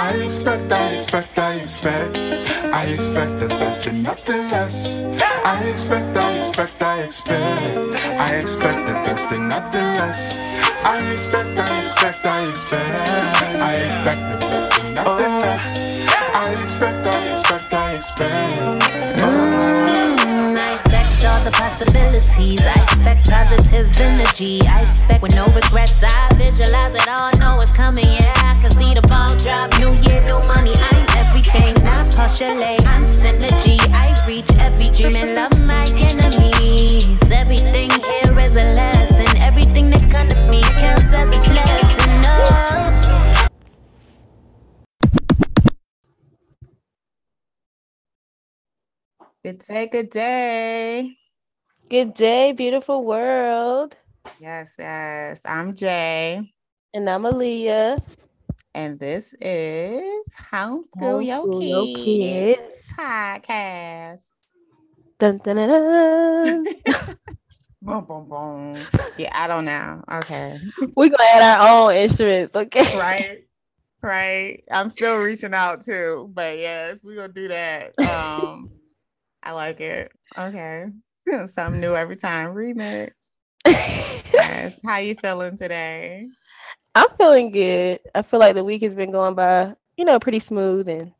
I expect, I expect, I expect. I expect the best and nothing less. I expect, I expect, I expect. I expect the best and nothing less. I expect, I expect, I expect. I expect the best and nothing less. I expect, I expect, I expect. All possibilities. I expect positive energy. I expect with no regrets. I visualize it all. Know what's coming. Yeah, I can see the ball drop. New year, new money. I'm everything. Not postulate. I'm synergy. I reach every dream and love my enemies. Everything here is a lesson. Everything that comes to me counts as a blessing. Oh. Good day, good day. Good day, beautiful world. Yes, yes. I'm Jae, And I'm Aliyah. and this is Homeschool Yo Homeschool Yo Kids, Kids. podcast. Dun, dun, dun, dun. boom, boom, boom. Yeah, I don't know. Okay. We're gonna add our own instruments, okay? Right. Right. I'm still reaching out too, but yes, we're gonna do that. Um, I like it. Okay. Something new every time. Remix. Yes. How you feeling today? I'm feeling good. I feel like the week has been going by, you know, pretty smooth and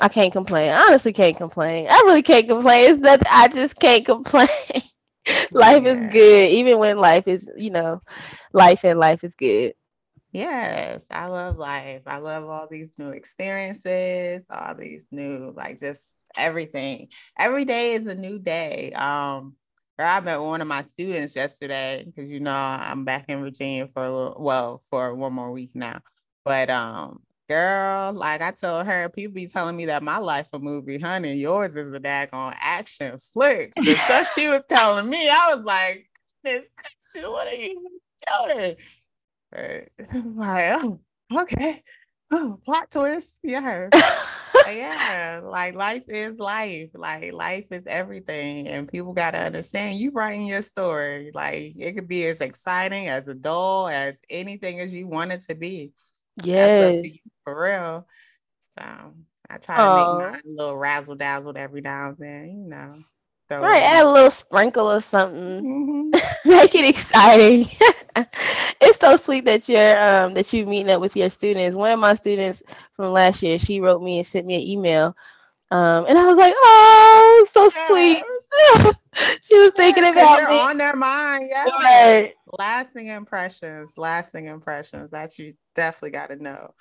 I can't complain. I honestly can't complain. I really can't complain. It's nothing I just can't complain. life Yeah. is good, even when life is, you know, life and life is good. Yes, I love life. I love all these new experiences, all these new, like just everything. Every day is a new day. Um, I met one of my students yesterday because you know I'm back in Virginia for a little, well, for one more week now. But um, girl, like I told her, people be telling me that my life a movie, honey. Yours is a daggone action flick. The stuff she was telling me, I was like, what are you doing? Like, oh, okay. Oh, plot twist. Yeah. Yeah. Like life is life. Like life is everything. And people gotta understand you writing your story. Like it could be as exciting, as a dull, as anything as you want it to be. Yes. to you for real. So I try to Aw. make oh. mine a little razzle dazzled every now and then, you know. Throw Right, add a little sprinkle or something. Mhm. make it exciting. it's so sweet that you're um that you meeting up with your students. One of my students from last year, she wrote me and sent me an email. Um, and I was like, oh, so sweet. she was thinking 'cause about you're me. on their mind. Yeah. Right. Lasting impressions, lasting impressions that you definitely got to know.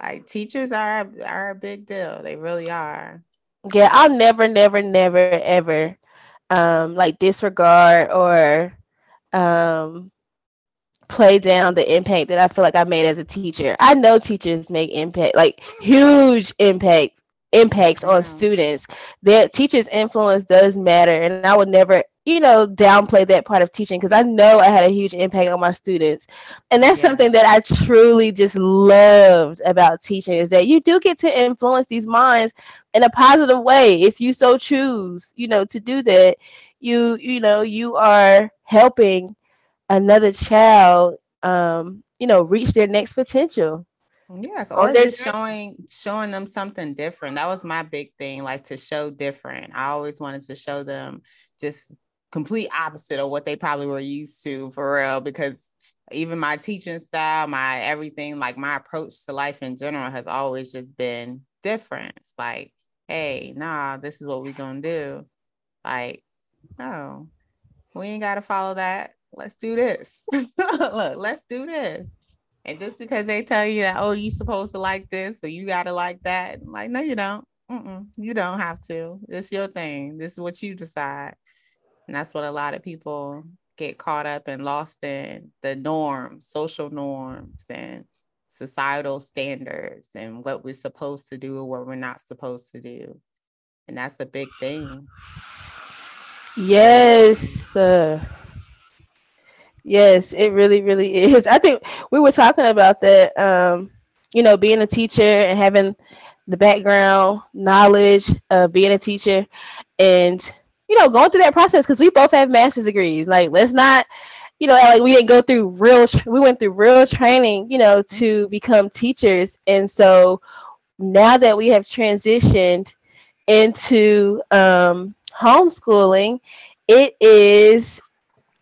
Like teachers are are a big deal. They really are. Yeah, I'll never, never, never, ever um like disregard or um play down the impact that I feel like I made as a teacher. I know teachers make impact like huge impact impacts on students. Their teachers' influence does matter and I would never, you know, downplay that part of teaching because I know I had a huge impact on my students. And that's Yeah. something that I truly just loved about teaching is that you do get to influence these minds in a positive way if you so choose you know to do that you you know you are helping another child um you know reach their next potential Yes, or their just showing showing them something different. That was my big thing, like to show different. I always wanted to show them just complete opposite of what they probably were used to for real. Because even my teaching style, my everything, like my approach to life in general has always just been different. It's like, hey, nah, this is what we're gonna do. Like, no, we ain't gotta follow that. Let's do this. Look, let's do this. And just because they tell you that, oh, you supposed to like this or you gotta like that, like, no, you don't. Mm-mm, you don't have to. It's your thing. This is what you decide. And that's what a lot of people get caught up and lost in the norms, social norms, and societal standards, and what we're supposed to do or what we're not supposed to do. And that's the big thing. yes uh, yes it really really is i think we were talking about that um you know being a teacher and having the background knowledge of being a teacher and you know going through that process because we both have master's degrees like let's not you know like we didn't go through real tr- we went through real training you know to become teachers and so now that we have transitioned into um, homeschooling, it is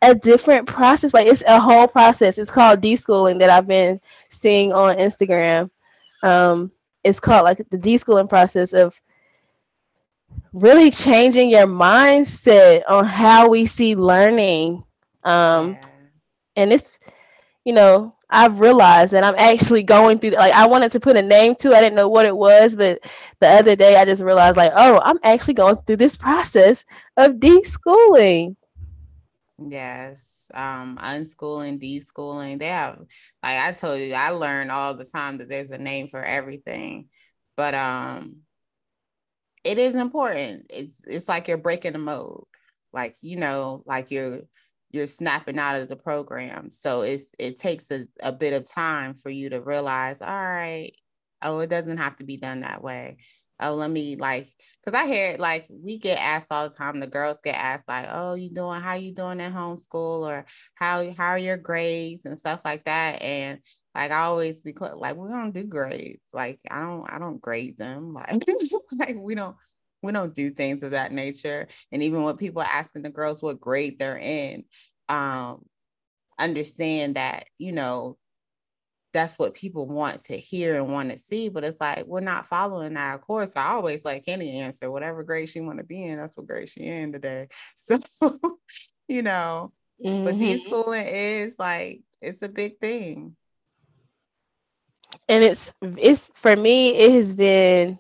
a different process. Like it's a whole process. It's called deschooling that I've been seeing on Instagram. Um, it's called like the deschooling process of really changing your mindset on how we see learning. Um, yeah. and it's, you know, I've realized that I'm actually going through like I wanted to put a name to it. I didn't know what it was, but the other day I just realized like, oh, I'm actually going through this process of deschooling. Yes. Um, unschooling, deschooling. They have like I told you, I learn all the time that there's a name for everything. But um it is important. It's it's like you're breaking the mode. Like, you know, like you're you're snapping out of the program. So it's it takes a, a bit of time for you to realize, all right, oh, it doesn't have to be done that way. Oh, let me like, cause I hear it like we get asked all the time. The girls get asked like, "Oh, you doing? How you doing at homeschool? Or how how are your grades and stuff like that?" And like I always be like, we don't do grades. Like I don't I don't grade them. Like like we don't we don't do things of that nature. And even when people are asking the girls what grade they're in, um, understand that, you know, that's what people want to hear and want to see. But it's like we're not following that. Of course, I always like Kenny answer whatever grade she want to be in, that's what grade she in today. So, you know, mm-hmm. but deschooling is like it's a big thing. And it's it's for me, it has been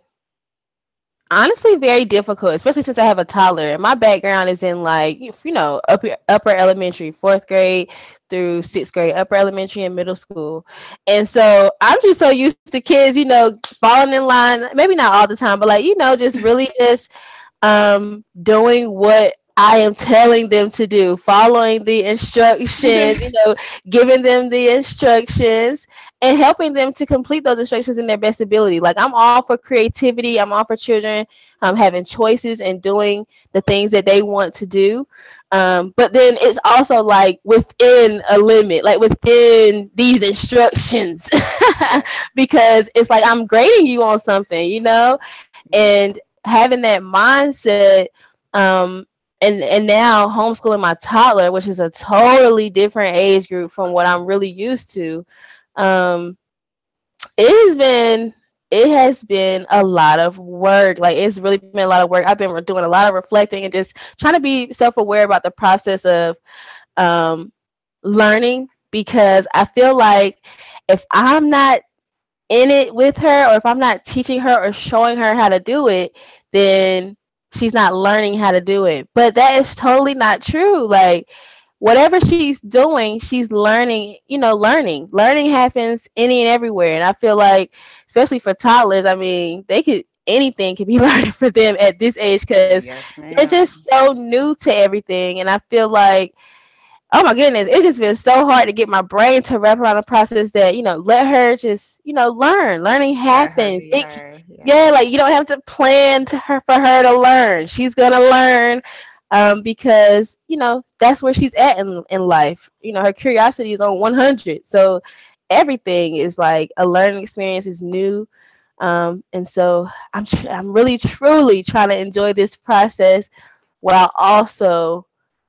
honestly very difficult, especially since I have a toddler. And my background is in like you know upper upper elementary, fourth grade through sixth grade, upper elementary and middle school, and so I'm just so used to kids, you know, falling in line. Maybe not all the time, but like you know, just really just um doing what I am telling them to do, following the instructions, you know, giving them the instructions and helping them to complete those instructions in their best ability. Like I'm all for creativity, I'm all for children um, having choices and doing the things that they want to do. Um, but then it's also like within a limit, like within these instructions, because it's like I'm grading you on something, you know, and having that mindset um, and and now homeschooling my toddler, which is a totally different age group from what I'm really used to. Um, it has been it has been a lot of work. Like it's really been a lot of work. I've been doing a lot of reflecting and just trying to be self aware about the process of um, learning because I feel like if I'm not in it with her or if I'm not teaching her or showing her how to do it, then she's not learning how to do it. But that is totally not true. Like whatever she's doing, she's learning, you know, learning. Learning happens any and everywhere. And I feel like especially for toddlers, I mean, they could anything can be learning for them at this age because yes, they're just so new to everything. And I feel like oh my goodness, it's just been so hard to get my brain to wrap around the process that, you know, let her just, you know, learn. Learning happens. It, yeah. yeah. like you don't have to plan to her for her to learn. She's gonna learn um, because, you know, that's where she's at in, in life. You know, her curiosity is on 100. So everything is like a learning experience is new. Um, and so I'm, tr- I'm really, truly trying to enjoy this process while also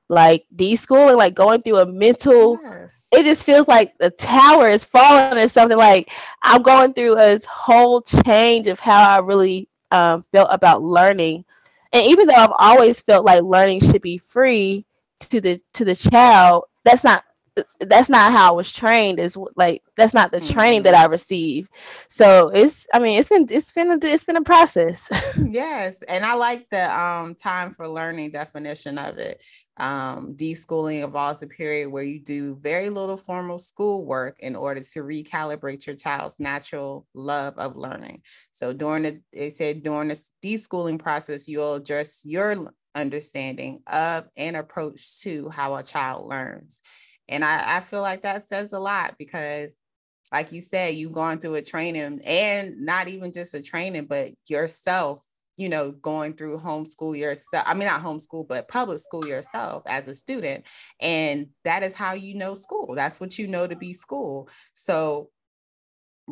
like deschooling, like going through a mental. Yes. It just feels like the tower is falling or something. Like I'm going through a whole change of how I really um, felt about learning, and even though I've always felt like learning should be free to the to the child, that's not that's not how I was trained. Is like that's not the mm-hmm. training that I received. So it's I mean it's been it's been a, it's been a process. yes, and I like the um time for learning definition of it. Um, deschooling involves a period where you do very little formal schoolwork in order to recalibrate your child's natural love of learning. So during the they said during the deschooling process, you'll address your understanding of and approach to how a child learns. And I, I feel like that says a lot because like you said, you've gone through a training and not even just a training, but yourself, you know, going through homeschool yourself. I mean, not homeschool, but public school yourself as a student. And that is how you know school. That's what you know to be school. So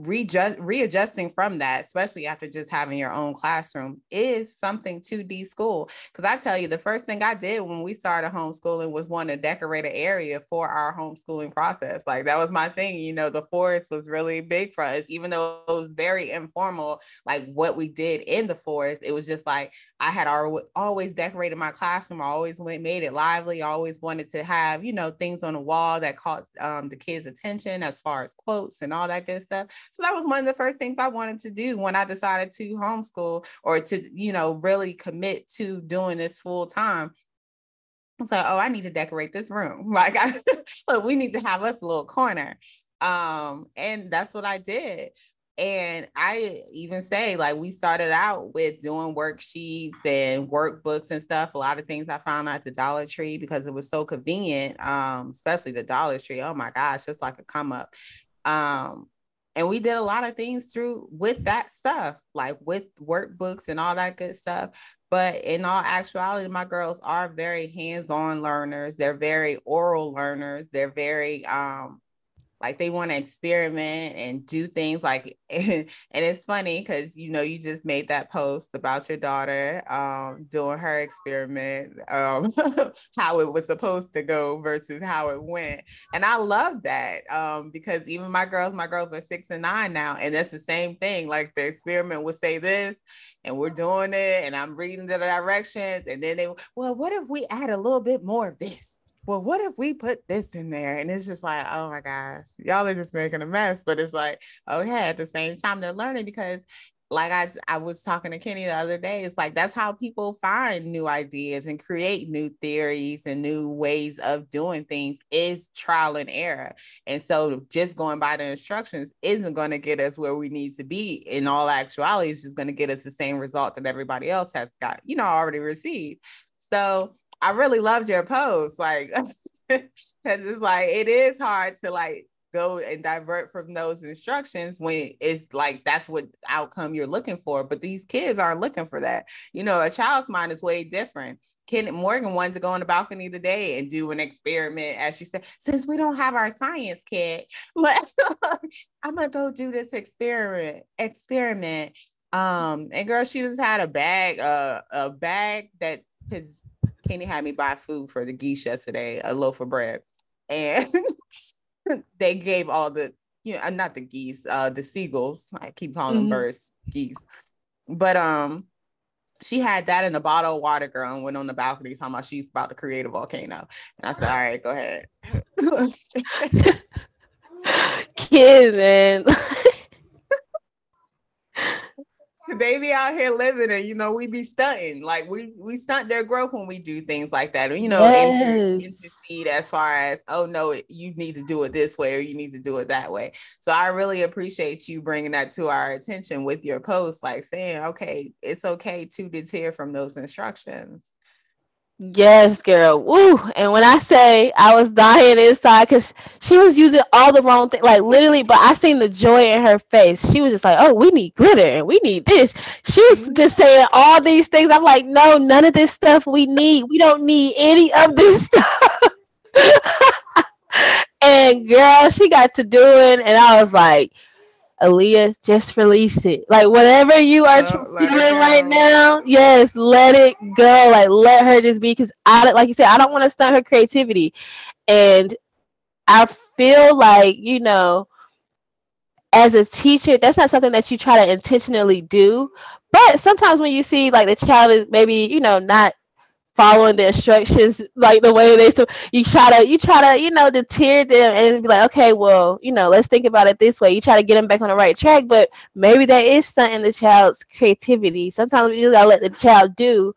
readjust readjusting from that especially after just having your own classroom is something to de-school. Because i tell you the first thing i did when we started homeschooling was want to decorate an area for our homeschooling process. Like that was my thing you know the forest was really big for us even though it was very informal like what we did in the forest it was just like i had always decorated my classroom I always went, made it lively I always wanted to have you know things on the wall that caught um, the kids attention as far as quotes and all that good stuff so that was one of the first things I wanted to do when I decided to homeschool or to, you know, really commit to doing this full time. Like, oh, I need to decorate this room. Like, I, so we need to have us a little corner. Um, and that's what I did. And I even say, like, we started out with doing worksheets and workbooks and stuff. A lot of things I found at the Dollar Tree because it was so convenient, um, especially the Dollar Tree. Oh my gosh, just like a come up. Um, and we did a lot of things through with that stuff like with workbooks and all that good stuff. But in all actuality my girls are very hands-on learners. They're very oral learners. They're very um like they want to experiment and do things like and it's funny because you know you just made that post about your daughter um doing her experiment um how it was supposed to go versus how it went. And i love that um because even my girls my girls are six and nine now and that's the same thing like the experiment would say this and we're doing it and i'm reading the directions and then they well what if we add a little bit more of this well, what if we put this in there? And it's just like, oh my gosh, y'all are just making a mess. But it's like, oh, okay, at the same time, they're learning because like I, I was talking to Kenny the other day, it's like that's how people find new ideas and create new theories and new ways of doing things is trial and error. And so just going by the instructions isn't going to get us where we need to be. In all actuality, it's just going to get us the same result that everybody else has got, you know, already received. So I really loved your post. Like, because it's like it is hard to like go and divert from those instructions when it's like that's what outcome you're looking for. But these kids aren't looking for that. You know, a child's mind is way different. Kenneth Morgan wanted to go on the balcony today and do an experiment, as she said, since we don't have our science kit, let's I'm gonna go do this experiment. Experiment. Um, and girl, she just had a bag, uh, a bag that his Kenny had me buy food for the geese yesterday, a loaf of bread, and they gave all the you know not the geese, uh, the seagulls. I keep calling mm-hmm. them birds, geese, but um. She had that in a bottle of water, girl, and went on the balcony talking about she's about to create a volcano. And I said, All right, go ahead. Kids, man. They be out here living and you know we be stunting. Like we we stunt their growth when we do things like that. You know yes. inter- intercede as far as oh no you need to do it this way or you need to do it that way. So i really appreciate you bringing that to our attention with your post like saying okay it's okay to deter from those instructions Yes, girl. Woo. And when I say I was dying inside because she was using all the wrong thing, like literally, but I seen the joy in her face. She was just like, oh, we need glitter and we need this. She was mm-hmm. just saying all these things. I'm like, no, none of this stuff we need. We don't need any of this stuff. and girl, she got to doing, and I was like, Aliyah, just release it. Like whatever you are feeling right now, yes, let it go. Like let her just be because I like you said, I don't want to stunt her creativity. And I feel like, you know, as a teacher, that's not something that you try to intentionally do. But sometimes when you see like the child is maybe, you know, not following the instructions like the way they so you try to you try to you know deter them and be like okay well you know let's think about it this way you try to get them back on the right track but maybe that is something the child's creativity sometimes you gotta let the child do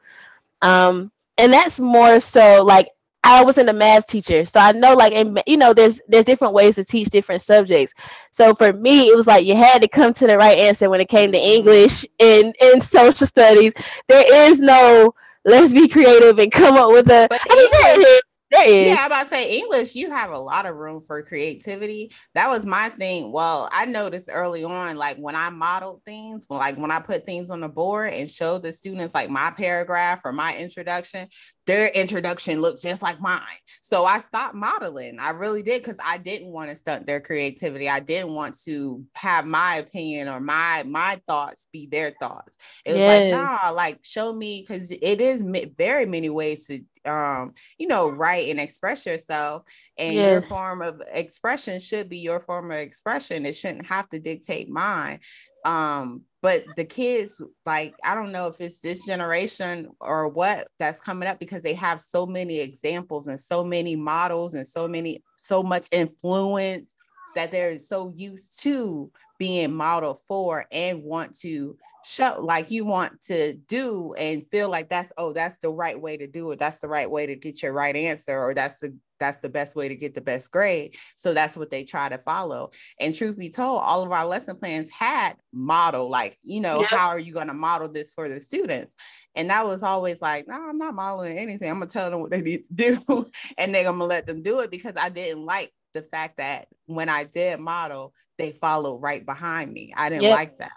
um and that's more so like I wasn't a math teacher, so I know like and you know there's there's different ways to teach different subjects. So for me, it was like you had to come to the right answer when it came to English and and social studies. There is no let's be creative and come up with a. But I mean, there is. There is. Yeah, I'm about to say English, you have a lot of room for creativity. That was my thing. Well, I noticed early on, like when I modeled things, like when I put things on the board and showed the students like my paragraph or my introduction, their introduction looked just like mine. So I stopped modeling. I really did because I didn't want to stunt their creativity. I didn't want to have my opinion or my my thoughts be their thoughts. It was yes. like, nah, like show me because it is very many ways to um you know write and express yourself and yes. your form of expression should be your form of expression it shouldn't have to dictate mine um but the kids like i don't know if it's this generation or what that's coming up because they have so many examples and so many models and so many so much influence that they're so used to being modeled for and want to show like you want to do and feel like that's oh that's the right way to do it that's the right way to get your right answer or that's the that's the best way to get the best grade. So that's what they try to follow. And truth be told, all of our lesson plans had model, like, you know, yep. how are you going to model this for the students? And that was always like, no, I'm not modeling anything. I'm going to tell them what they need to do. and then I'm going to let them do it because I didn't like the fact that when I did model, they followed right behind me. I didn't yep. like that.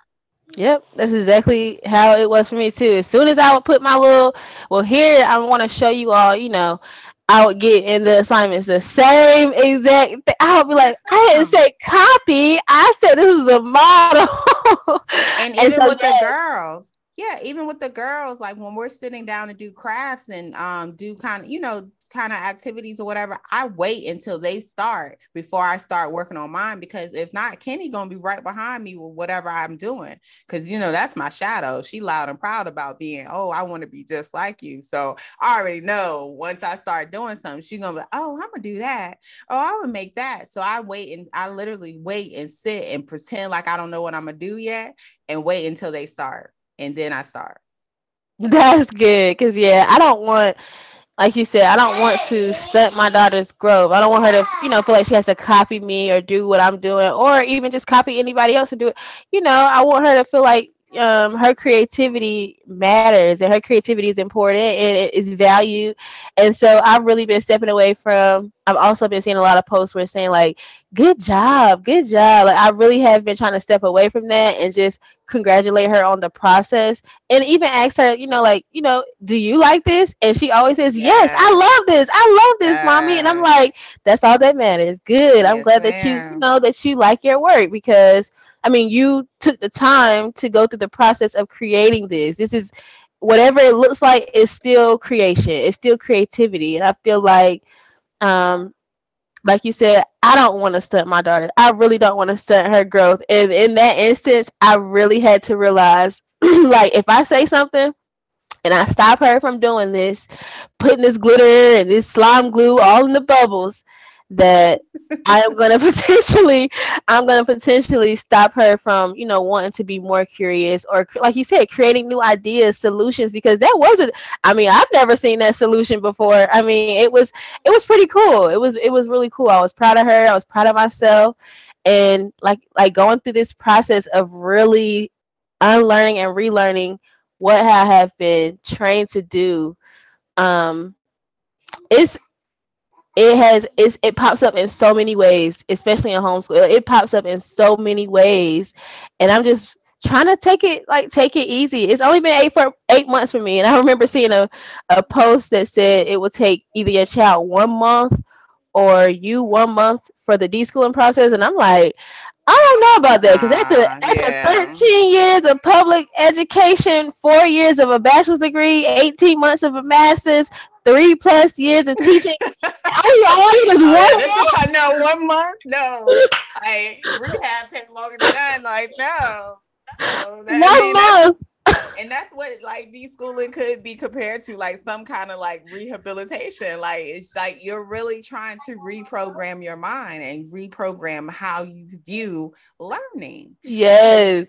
Yep, that's exactly how it was for me too. As soon as I would put my little, well, here I want to show you all, you know, I would get in the assignments the same exact thing. I would be like, I didn't say copy. I said this was a model. and even and so with the girls, yeah, even with the girls, like when we're sitting down to do crafts and um do kind of, you know, kind of activities or whatever, I wait until they start before I start working on mine because if not, Kenny gonna be right behind me with whatever I'm doing. Cause you know, that's my shadow. She loud and proud about being, oh, I want to be just like you. So I already know once I start doing something, she's gonna be, oh, I'm gonna do that. Oh, I'm gonna make that. So I wait and I literally wait and sit and pretend like I don't know what I'm gonna do yet and wait until they start. And then I start. That's good. Cause yeah, I don't want like you said, I don't want to set my daughter's growth. I don't want her to, you know, feel like she has to copy me or do what I'm doing, or even just copy anybody else to do it. You know, I want her to feel like um, her creativity matters and her creativity is important and it is valued. And so I've really been stepping away from. I've also been seeing a lot of posts where saying like, "Good job, good job." Like I really have been trying to step away from that and just congratulate her on the process and even ask her, you know, like, you know, do you like this? And she always says, yes, yes I love this. I love this, yes. mommy. And I'm like, that's all that matters. Good. I'm glad ma'am. that you, you know that you like your work because I mean, you took the time to go through the process of creating this. This is whatever it looks like is still creation. It's still creativity. And I feel like um like you said, I don't want to stunt my daughter. I really don't want to stunt her growth. And in that instance, I really had to realize like if I say something and I stop her from doing this, putting this glitter and this slime glue all in the bubbles, that I am going to potentially, I'm going to potentially stop her from, you know, wanting to be more curious or, like you said, creating new ideas, solutions. Because that wasn't, I mean, I've never seen that solution before. I mean, it was, it was pretty cool. It was, it was really cool. I was proud of her. I was proud of myself, and like, like going through this process of really unlearning and relearning what I have been trained to do. Um, it's it has it's, it pops up in so many ways especially in homeschool. It pops up in so many ways. And i'm just trying to take it like take it easy. It's only been eight for eight months for me. And i remember seeing a, a post that said it would take either your child one month or you one month for the deschooling process. And i'm like I don't know about that because after, yeah. after 13 years of public education, four years of a bachelor's degree, 18 months of a master's, three plus years of teaching. I only was oh, one month. No, one month. No, I rehab take longer than that. Like no, no one month. And that's what like deschooling could be compared to like some kind of like rehabilitation. Like it's like you're really trying to reprogram your mind and reprogram how you view learning. Yes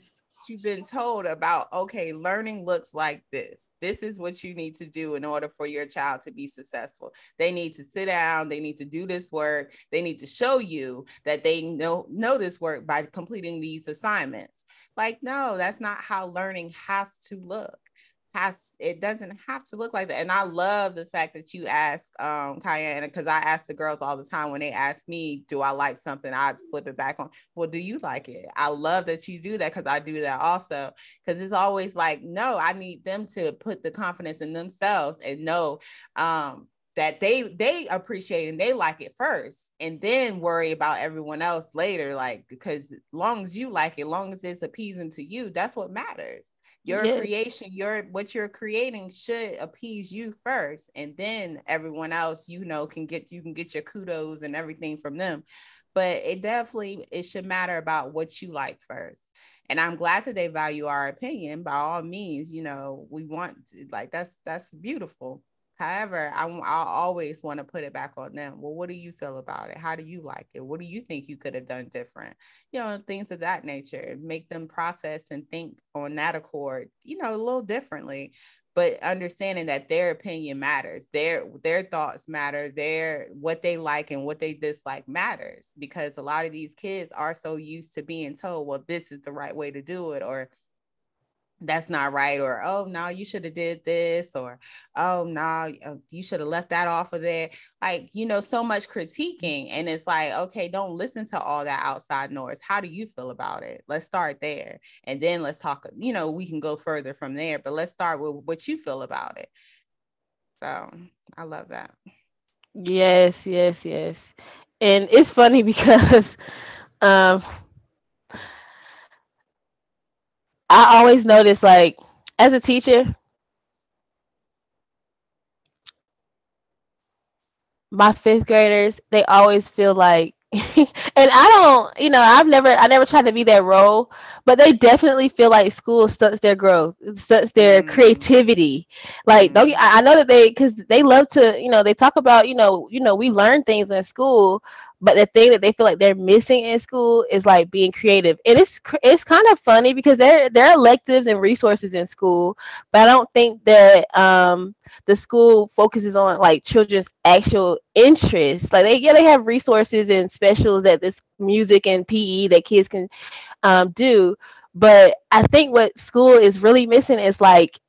you've been told about okay learning looks like this. This is what you need to do in order for your child to be successful. They need to sit down they need to do this work they need to show you that they know know this work by completing these assignments. Like no that's not how learning has to look has it doesn't have to look like that. And I love the fact that you ask um Cayenne because I ask the girls all the time when they ask me, do I like something? I flip it back on. Well, do you like it? I love that you do that because I do that also. Because it's always like, no, I need them to put the confidence in themselves and know um that they they appreciate and they like it first and then worry about everyone else later like because long as you like it long as it's appeasing to you that's what matters your yes. creation your what you're creating should appease you first and then everyone else you know can get you can get your kudos and everything from them. But it definitely it should matter about what you like first. And i'm glad that they value our opinion. By all means you know we want like that's that's beautiful However, I, I always want to put it back on them. Well, what do you feel about it? How do you like it? What do you think you could have done different? You know, things of that nature. Make them process and think on that accord, you know, a little differently. But understanding that their opinion matters, their their thoughts matter, their what they like and what they dislike matters because a lot of these kids are so used to being told, well, this is the right way to do it, or that's not right or oh no you should have did this or oh no you should have left that off of there. Like you know so much critiquing and it's like okay don't listen to all that outside noise. How do you feel about it? Let's start there and then let's talk you know we can go further from there but let's start with what you feel about it. So i love that. Yes yes yes. And it's funny because um I always notice like as a teacher, my fifth graders, they always feel like and I don't, you know, I've never I never tried to be that role, but they definitely feel like school stunts their growth, stunts their mm. creativity. Like don't I know that they cuz they love to, you know, they talk about, you know, you know, we learn things in school, but the thing that they feel like they're missing in school is like being creative. And it's it's kind of funny because there there are electives and resources in school but i don't think that um the school focuses on like children's actual interests. Like they yeah they have resources and specials that this music and pe that kids can um, do but i think what school is really missing is like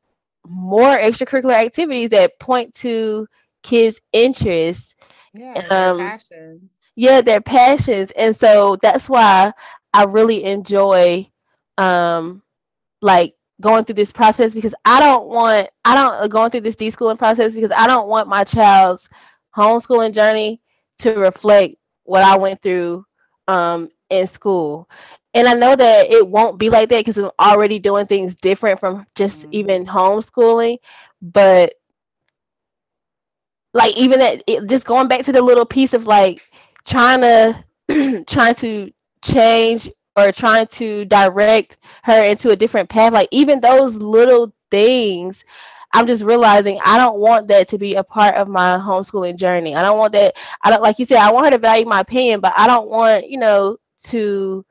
more extracurricular activities that point to kids interests yeah, um, passion yeah their passions and so that's why i really enjoy um like going through this process because i don't want i don't uh, going through this deschooling process because i don't want my child's homeschooling journey to reflect what i went through um in school and i know that it won't be like that because i'm already doing things different from just mm-hmm. even homeschooling but like even that it, just going back to the little piece of like trying to trying to change or trying to direct her into a different path. Like even those little things i'm just realizing i don't want that to be a part of my homeschooling journey. I don't want that i don't like you said i want her to value my opinion but i don't want you know to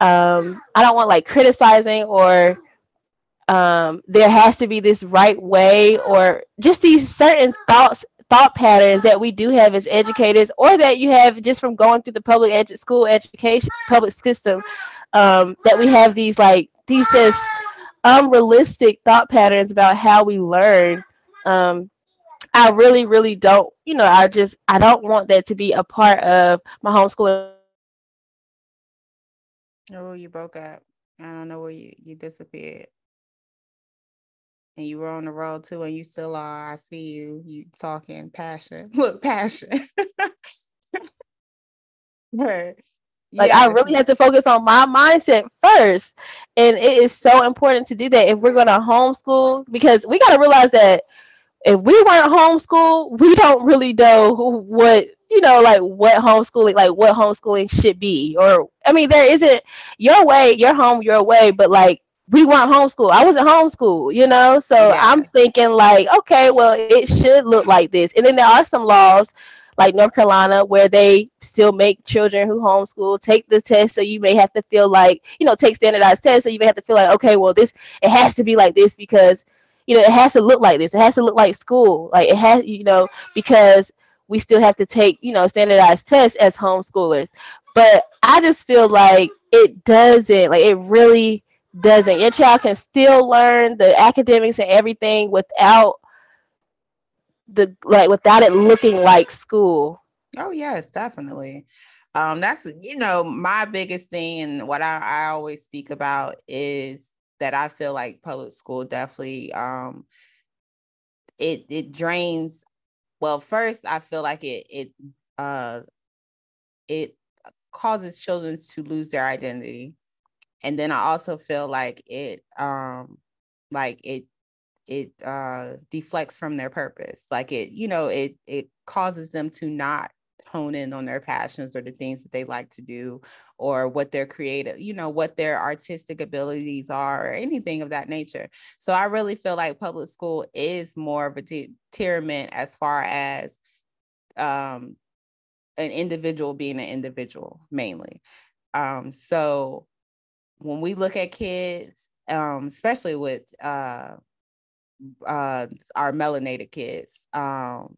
um i don't want like criticizing or um there has to be this right way or just these certain thoughts thought patterns that we do have as educators or that you have just from going through the public edu- school education public system um, that we have these like these just unrealistic thought patterns about how we learn. Um, i really really don't you know i just i don't want that to be a part of my homeschooling oh you broke up. I don't know where you you disappeared and you were on the road too, and you still are. I see you. You talking passion. Look, passion. like yeah. I really have to focus on my mindset first, and it is so important to do that if we're gonna homeschool because we gotta realize that if we weren't homeschool, we don't really know what you know, like what homeschooling, like what homeschooling should be. Or I mean, there isn't your way, your home, your way, but like we weren't homeschool. I wasn't homeschool, you know? So yeah. I'm thinking like, okay, well, it should look like this. And then there are some laws like North Carolina where they still make children who homeschool take the test. So you may have to feel like, you know, take standardized tests. So you may have to feel like, okay, well, this, it has to be like this because, you know, it has to look like this. It has to look like school. Like it has, you know, because we still have to take, you know, standardized tests as homeschoolers. But I just feel like it doesn't, like it really doesn't. Your child can still learn the academics and everything without the like without it looking like school. Oh yes, definitely. Um, that's you know my biggest thing, and what I, I always speak about is that I feel like public school definitely um it it drains. Well, first I feel like it it uh it causes children to lose their identity, and then I also feel like it um like it it uh deflects from their purpose. Like it you know it it causes them to not hone in on their passions or the things that they like to do or what their creative you know what their artistic abilities are or anything of that nature. So i really feel like public school is more of a deterrent as far as um an individual being an individual mainly. Um so when we look at kids um especially with uh uh, our melanated kids. Um,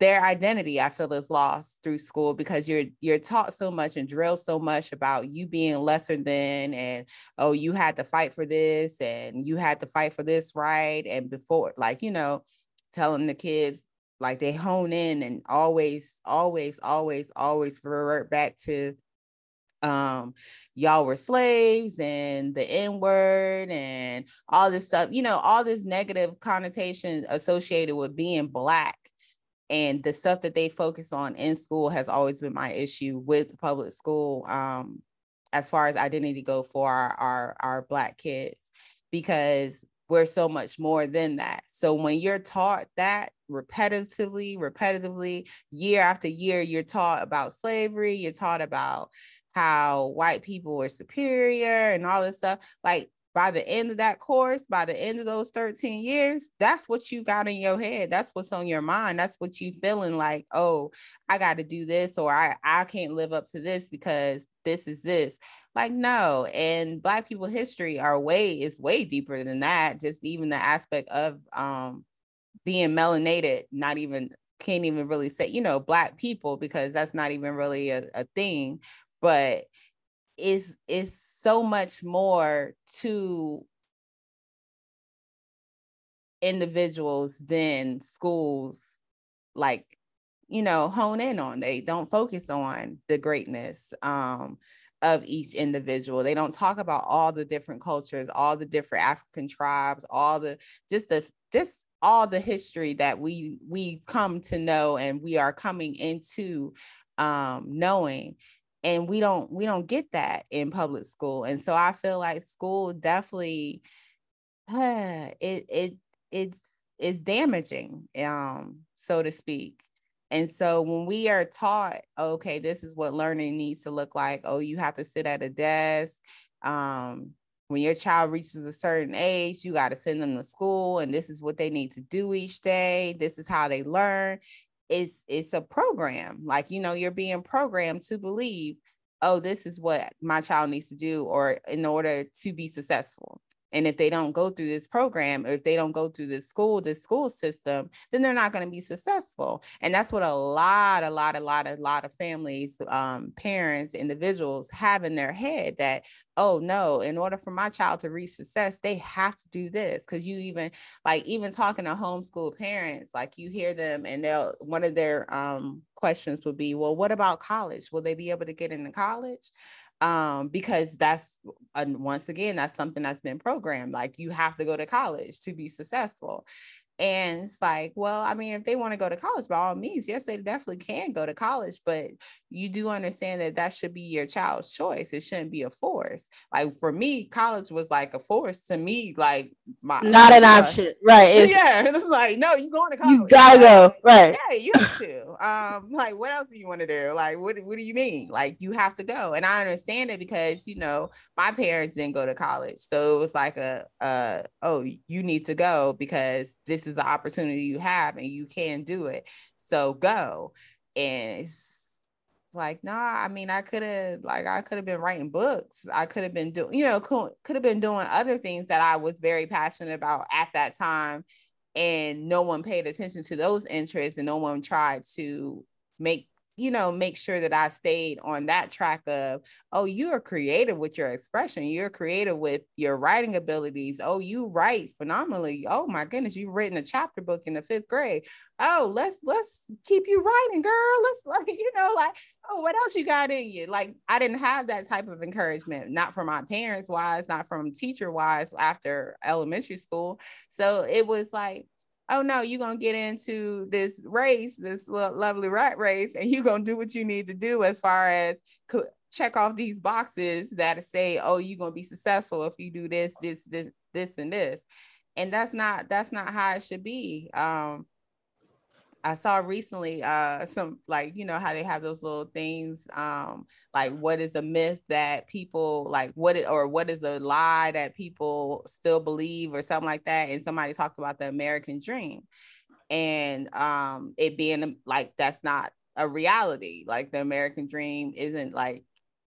their identity, I feel, is lost through school because you're you're taught so much and drilled so much about you being lesser than, and oh, you had to fight for this, and you had to fight for this right, and before, like you know, telling the kids like they hone in and always, always, always, always revert back to um y'all were slaves and the n word and all this stuff you know all this negative connotation associated with being black and the stuff that they focus on in school has always been my issue with public school um as far as identity go for our our, our black kids because we're so much more than that. So when you're taught that repetitively repetitively year after year you're taught about slavery you're taught about how white people were superior and all this stuff. Like by the end of that course, by the end of those 13 years, that's what you got in your head. That's what's on your mind. That's what you feeling like, oh, I got to do this or I, I can't live up to this because this is this. Like, no. And black people history are way is way deeper than that. Just even the aspect of um being melanated, not even can't even really say, you know, black people, because that's not even really a, a thing but it's it's so much more to individuals than schools like you know hone in on. They don't focus on the greatness um, of each individual. They don't talk about all the different cultures all the different african tribes all the just the just all the history that we we come to know and we are coming into um, knowing and we don't we don't get that in public school and so i feel like school definitely uh, it it it's it's damaging um so to speak. And so when we are taught okay this is what learning needs to look like. Oh you have to sit at a desk um when your child reaches a certain age, you got to send them to school, and this is what they need to do each day. This is how they learn it's it's a program like you know you're being programmed to believe oh this is what my child needs to do or in order to be successful and if they don't go through this program, or if they don't go through this school, this school system, then they're not going to be successful. And that's what a lot, a lot, a lot, a lot of families, um, parents, individuals have in their head that, oh no, in order for my child to reach success, they have to do this. Cause you even like even talking to homeschool parents, like you hear them and they'll one of their um questions would be, well, what about college? Will they be able to get into college? Um, because that's once again that's something that's been programmed like you have to go to college to be successful and it's like, well, I mean, if they want to go to college, by all means, yes, they definitely can go to college, but you do understand that that should be your child's choice. It shouldn't be a force. Like for me, college was like a force to me, like my not an uh, option, right? It's, yeah, it was like, no, you going to college? You gotta go, right? Yeah, you have to. um, like, what else do you want to do? Like, what What do you mean? Like, you have to go, and I understand it because you know my parents didn't go to college, so it was like a, uh, oh, you need to go because this this is the opportunity you have and you can do it. So go. And it's like, nah, I mean, I could have, like, I could have been writing books. I could have been doing, you know, could have been doing other things that I was very passionate about at that time. And no one paid attention to those interests and no one tried to make you know, make sure that I stayed on that track of, oh, you are creative with your expression. You're creative with your writing abilities. Oh, you write phenomenally. Oh my goodness, you've written a chapter book in the fifth grade. Oh, let's let's keep you writing, girl. Let's like, you know, like, oh, what else you got in you? Like, I didn't have that type of encouragement, not from my parents wise, not from teacher wise after elementary school. So it was like, oh no, you're gonna get into this race, this lovely rat race, and you're gonna do what you need to do as far as co- check off these boxes that say, oh, you're gonna be successful if you do this, this, this, this, and this. And that's not that's not how it should be. Um, I saw recently uh some like you know how they have those little things um like what is a myth that people like what it, or what is a lie that people still believe or something like that and somebody talked about the American dream. And um it being like that's not a reality. Like the American dream isn't like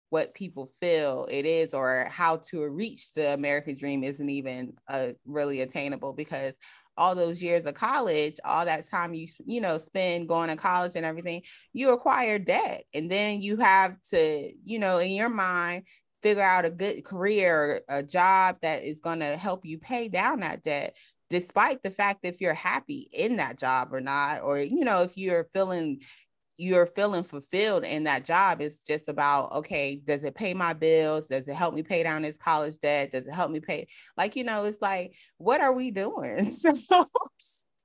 what people feel it is or how to reach the American dream isn't even uh, really attainable because all those years of college, all that time you you know spend going to college and everything, you acquire debt, and then you have to you know in your mind figure out a good career, a job that is going to help you pay down that debt despite the fact if you're happy in that job or not or you know if you're feeling you're feeling fulfilled in that job it's just about okay does it pay my bills? Does it help me pay down this college debt? Does it help me pay like you know it's like what are we doing?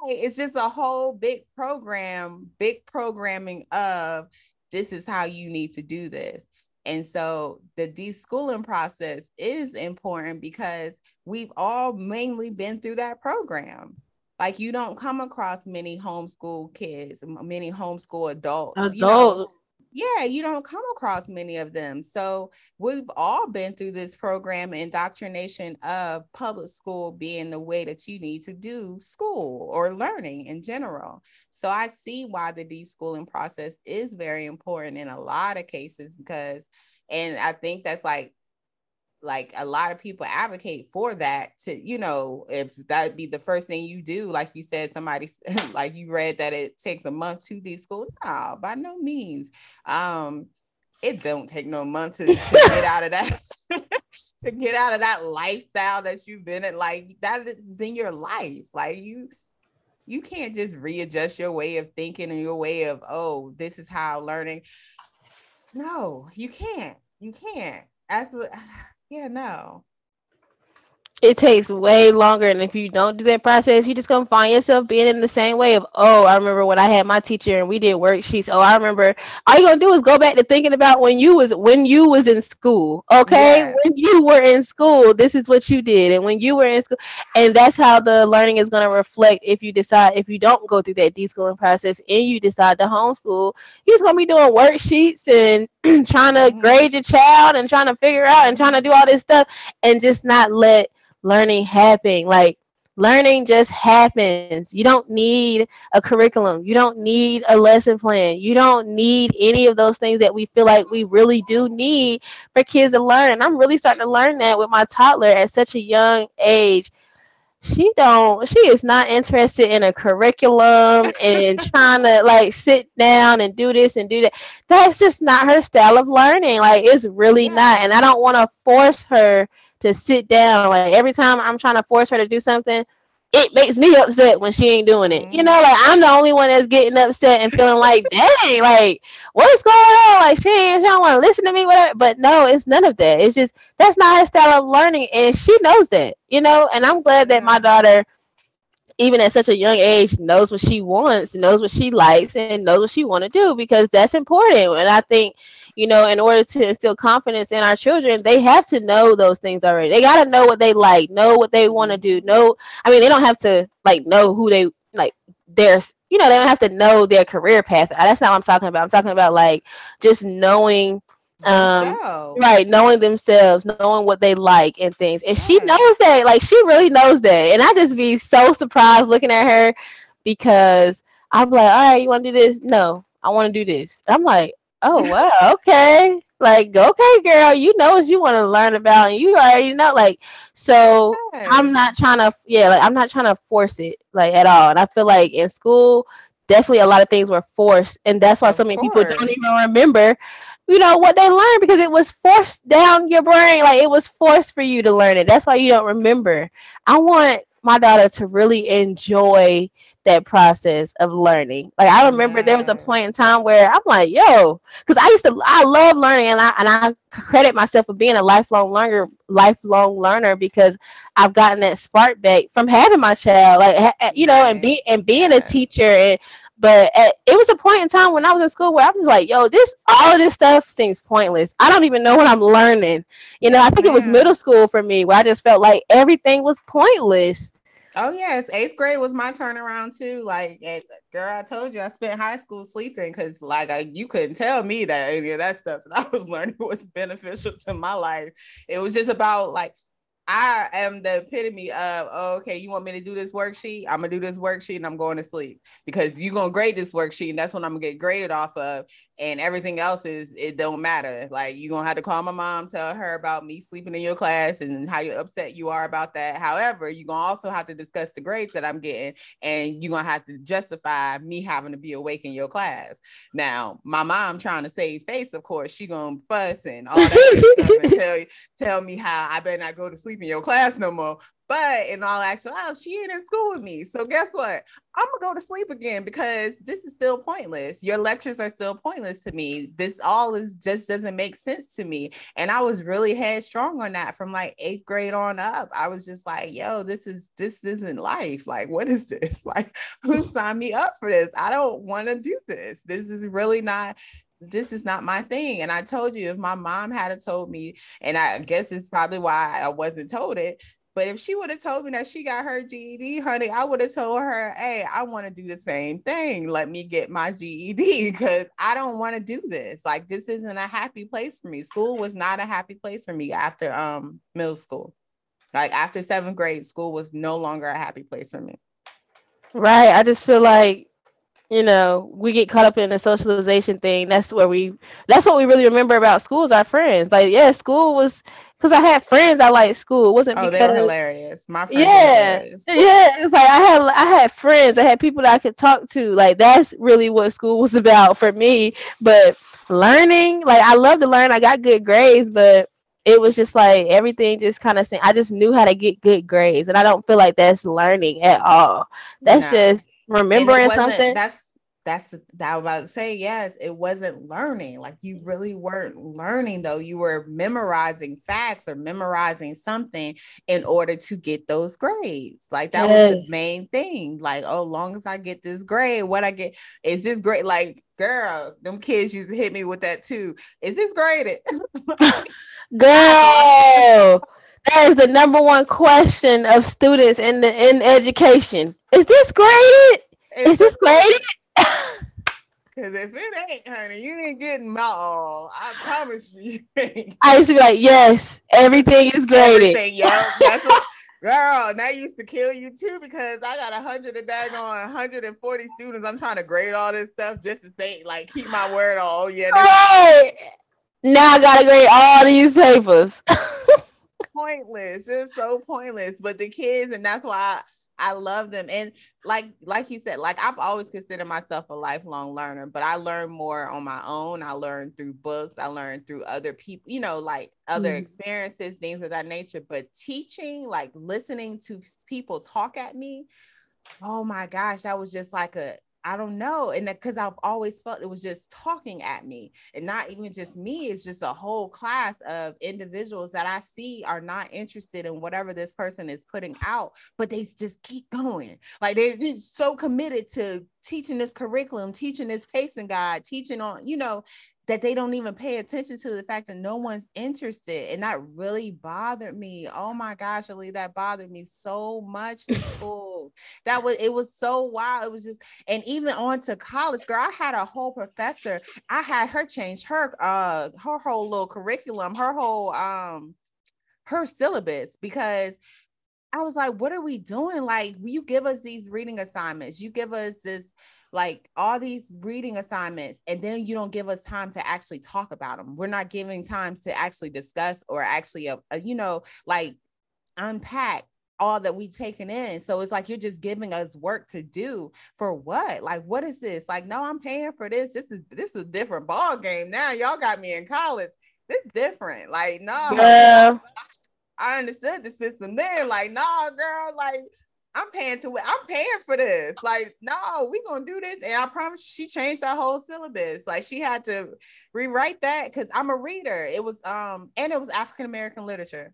So it's just a whole big program big programming of this is how you need to do this. And so the deschooling process is important because we've all mainly been through that program like you don't come across many homeschool kids, many homeschool adults. Adult. You know? Yeah, you don't come across many of them. So we've all been through this program indoctrination of public school being the way that you need to do school or learning in general. So I see why the deschooling process is very important in a lot of cases because and I think that's like like a lot of people advocate for that to you know if that'd be the first thing you do like you said somebody like you read that it takes a month to deschool no by no means. Um it don't take no month to, to get out of that to get out of that lifestyle that you've been in like that has been your life like you you can't just readjust your way of thinking and your way of oh this is how learning. No you can't you can't. Absolutely yeah, no. It takes way longer and if you don't do that process you just gonna find yourself being in the same way of oh i remember when i had my teacher and we did worksheets. Oh i remember. All you're gonna do is go back to thinking about when you was when you was in school okay? Yes. when you were in school this is what you did. And when you were in school and that's how the learning is gonna reflect if you decide if you don't go through that deschooling process and you decide to homeschool you're just gonna be doing worksheets and trying to mm-hmm. grade your child and trying to figure out and trying to do all this stuff and just not let learning happen. Like learning just happens. You don't need a curriculum. You don't need a lesson plan. You don't need any of those things that we feel like we really do need for kids to learn. And I'm really starting to learn that with my toddler at such a young age. She don't she is not interested in a curriculum and trying to like sit down and do this and do that. That's just not her style of learning. Like it's really yeah. not. And I don't want to force her to sit down. Like every time I'm trying to force her to do something, it makes me upset when she ain't doing it. You know, like I'm the only one that's getting upset and feeling like, dang, like what's going on? Like she ain't, she don't want to listen to me, whatever. But no, it's none of that. It's just that's not her style of learning, and she knows that. You know, and I'm glad that my mm-hmm. daughter, even at such a young age, knows what she wants, knows what she likes, and knows what she want to do because that's important. And I think you know, in order to instill confidence in our children, they have to know those things already. They got to know what they like, know what they want to do. Know, I mean, they don't have to like know who they like. Their, you know, they don't have to know their career path. That's not what I'm talking about. I'm talking about like just knowing um right knowing themselves knowing what they like and things and she knows that like she really knows that and i just be so surprised looking at her because i'm like all right you want to do this no i want to do this i'm like Oh wow, okay. Like, okay, girl, you know what you want to learn about, and you already know. Like, so I'm not trying to, yeah, like I'm not trying to force it, like at all. And I feel like in school, definitely a lot of things were forced, and that's why Of so many people don't even remember, you know, what they learned because it was forced down your brain. Like it was forced for you to learn it. That's why you don't remember. I want my daughter to really enjoy that process of learning. Like I remember there was a point in time where I'm like, yo, because I used to I love learning and I and I credit myself for being a lifelong learner, lifelong learner because I've gotten that spark back from having my child, like you know, and be and being a teacher and but at, it was a point in time when I was in school where I was like, yo, this all of this stuff seems pointless. I don't even know what I'm learning. You know, I think it was middle school for me where I just felt like everything was pointless. Oh yes, eighth grade was my turnaround too. Like, and, girl, I told you I spent high school sleeping because, like, I, you couldn't tell me that any of that stuff that I was learning was beneficial to my life. It was just about like I am the epitome of, oh, okay, you want me to do this worksheet? I'm gonna do this worksheet and I'm going to sleep because you're gonna grade this worksheet and that's what I'm gonna get graded off of. And everything else is it don't matter. Like you're gonna have to call my mom, tell her about me sleeping in your class and how you upset you are about that. However, you're gonna also have to discuss the grades that I'm getting, and you're gonna have to justify me having to be awake in your class. Now, my mom trying to save face, of course, she gonna fuss and all that stuff and tell tell me how I better not go to sleep in your class no more. But in all actuality, oh, she ain't in school with me. So guess what? I'm gonna go to sleep again because this is still pointless. Your lectures are still pointless to me. This all is just doesn't make sense to me. And I was really headstrong on that from like eighth grade on up. I was just like, yo, this is this isn't life. Like, what is this? Like, who signed me up for this? I don't want to do this. This is really not this is not my thing. And I told you if my mom had told me, and I guess it's probably why I wasn't told it. But if she would have told me that she got her GED, honey, I would have told her, hey, I want to do the same thing. Let me get my GED because I don't want to do this. Like this isn't a happy place for me. School was not a happy place for me after um middle school. Like after seventh grade, school was no longer a happy place for me. Right. I just feel like, you know, we get caught up in the socialization thing. That's where we that's what we really remember about school is our friends. Like, yeah, school was because I had friends I liked school. It wasn't Oh, because they were hilarious. My friends Yeah. Yeah, it's like I had I had friends, I had people that I could talk to. Like that's really what school was about for me. But learning, like I love to learn. I got good grades, but it was just like everything just kind of saying I just knew how to get good grades, and I don't feel like that's learning at all. That's No. just remembering something. That's that's that I was about to say. Yes, it wasn't learning. Like you really weren't learning though. You were memorizing facts or memorizing something in order to get those grades. Like that was the main thing. Like, oh, long as I get this grade, what I get is this great. Like, girl, them kids used to hit me with that too. Is this graded? Girl, that is the number one question of students in the in education. Is this graded? Is this graded? Because if it ain't, honey, you ain't getting my all. I promise you. you I used to be like, yes, everything is graded. Everything, yo. That's what, girl. And that used to kill you too because I got a hundred and daggone 140 students. I'm trying to grade all this stuff just to say, like, keep my word all. Oh yeah, Right. Now I gotta grade all these papers. pointless. Just so pointless. But the kids, and that's why I, I love them. And like, like you said, like I've always considered myself a lifelong learner, but I learn more on my own. I learn through books. I learn through other people, you know, like other Mhm. experiences, things of that nature. But teaching, like listening to people talk at me, oh my gosh, that was just like a I don't know. And that because I've always felt it was just talking at me and not even just me, it's just a whole class of individuals that I see are not interested in whatever this person is putting out, but they just keep going. Like they- they're so committed to teaching this curriculum, teaching this pacing guide, teaching on, you know, that they don't even pay attention to the fact that no one's interested. And that really bothered me. Oh my gosh, Ali, that bothered me so much school. That was it was so wild. It was just, and even on to college, girl. I had a whole professor, I had her change her uh her whole little curriculum, her whole um her syllabus because I was like, what are we doing? Like, you give us these reading assignments, you give us this, like, all these reading assignments, and then you don't give us time to actually talk about them. We're not giving time to actually discuss or actually, uh, uh, you know, like unpack all that we've taken in. So it's like you're just giving us work to do for what? Like, what is this? Like, no, I'm paying for this. This is this is a different ball game now. Y'all got me in college. This different. Like, no, Yeah. I understood the system then. Like, nah, girl, like I'm paying to. I'm paying for this. Like, no, we gonna do this. And I promise she changed that whole syllabus. Like she had to rewrite that because I'm a reader. It was um, and it was African American literature.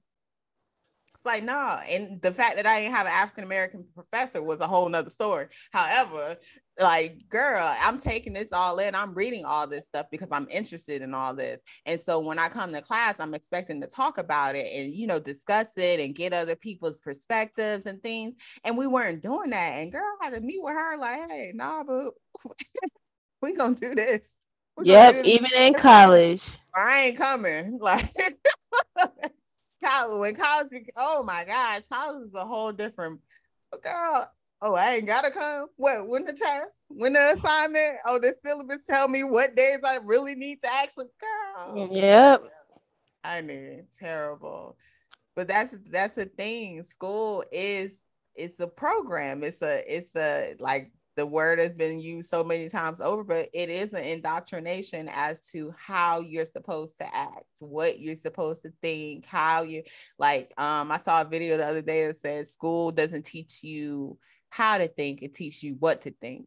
Like, no, and the fact that I didn't have an African American professor was a whole nother story. However, like, girl, I'm taking this all in. I'm reading all this stuff because I'm interested in all this. And so when I come to class, I'm expecting to talk about it and, you know, discuss it and get other people's perspectives and things. And we weren't doing that. And girl I had to meet with her, like, hey, nah, but we gonna do this. We gonna Yep. do this. Even in college. I ain't coming. Like college, when college, oh my gosh, college is a whole different girl. Oh, I ain't gotta come. What? When the test? When the assignment? Oh, the syllabus tell me what days I really need to actually. come Yep. I mean, terrible. But that's that's the thing. School is it's a program. It's a it's a like the word has been used so many times over, but it is an indoctrination as to how you're supposed to act, what you're supposed to think, how you like. Um, I saw a video the other day that says school doesn't teach you how to think, it teaches you what to think.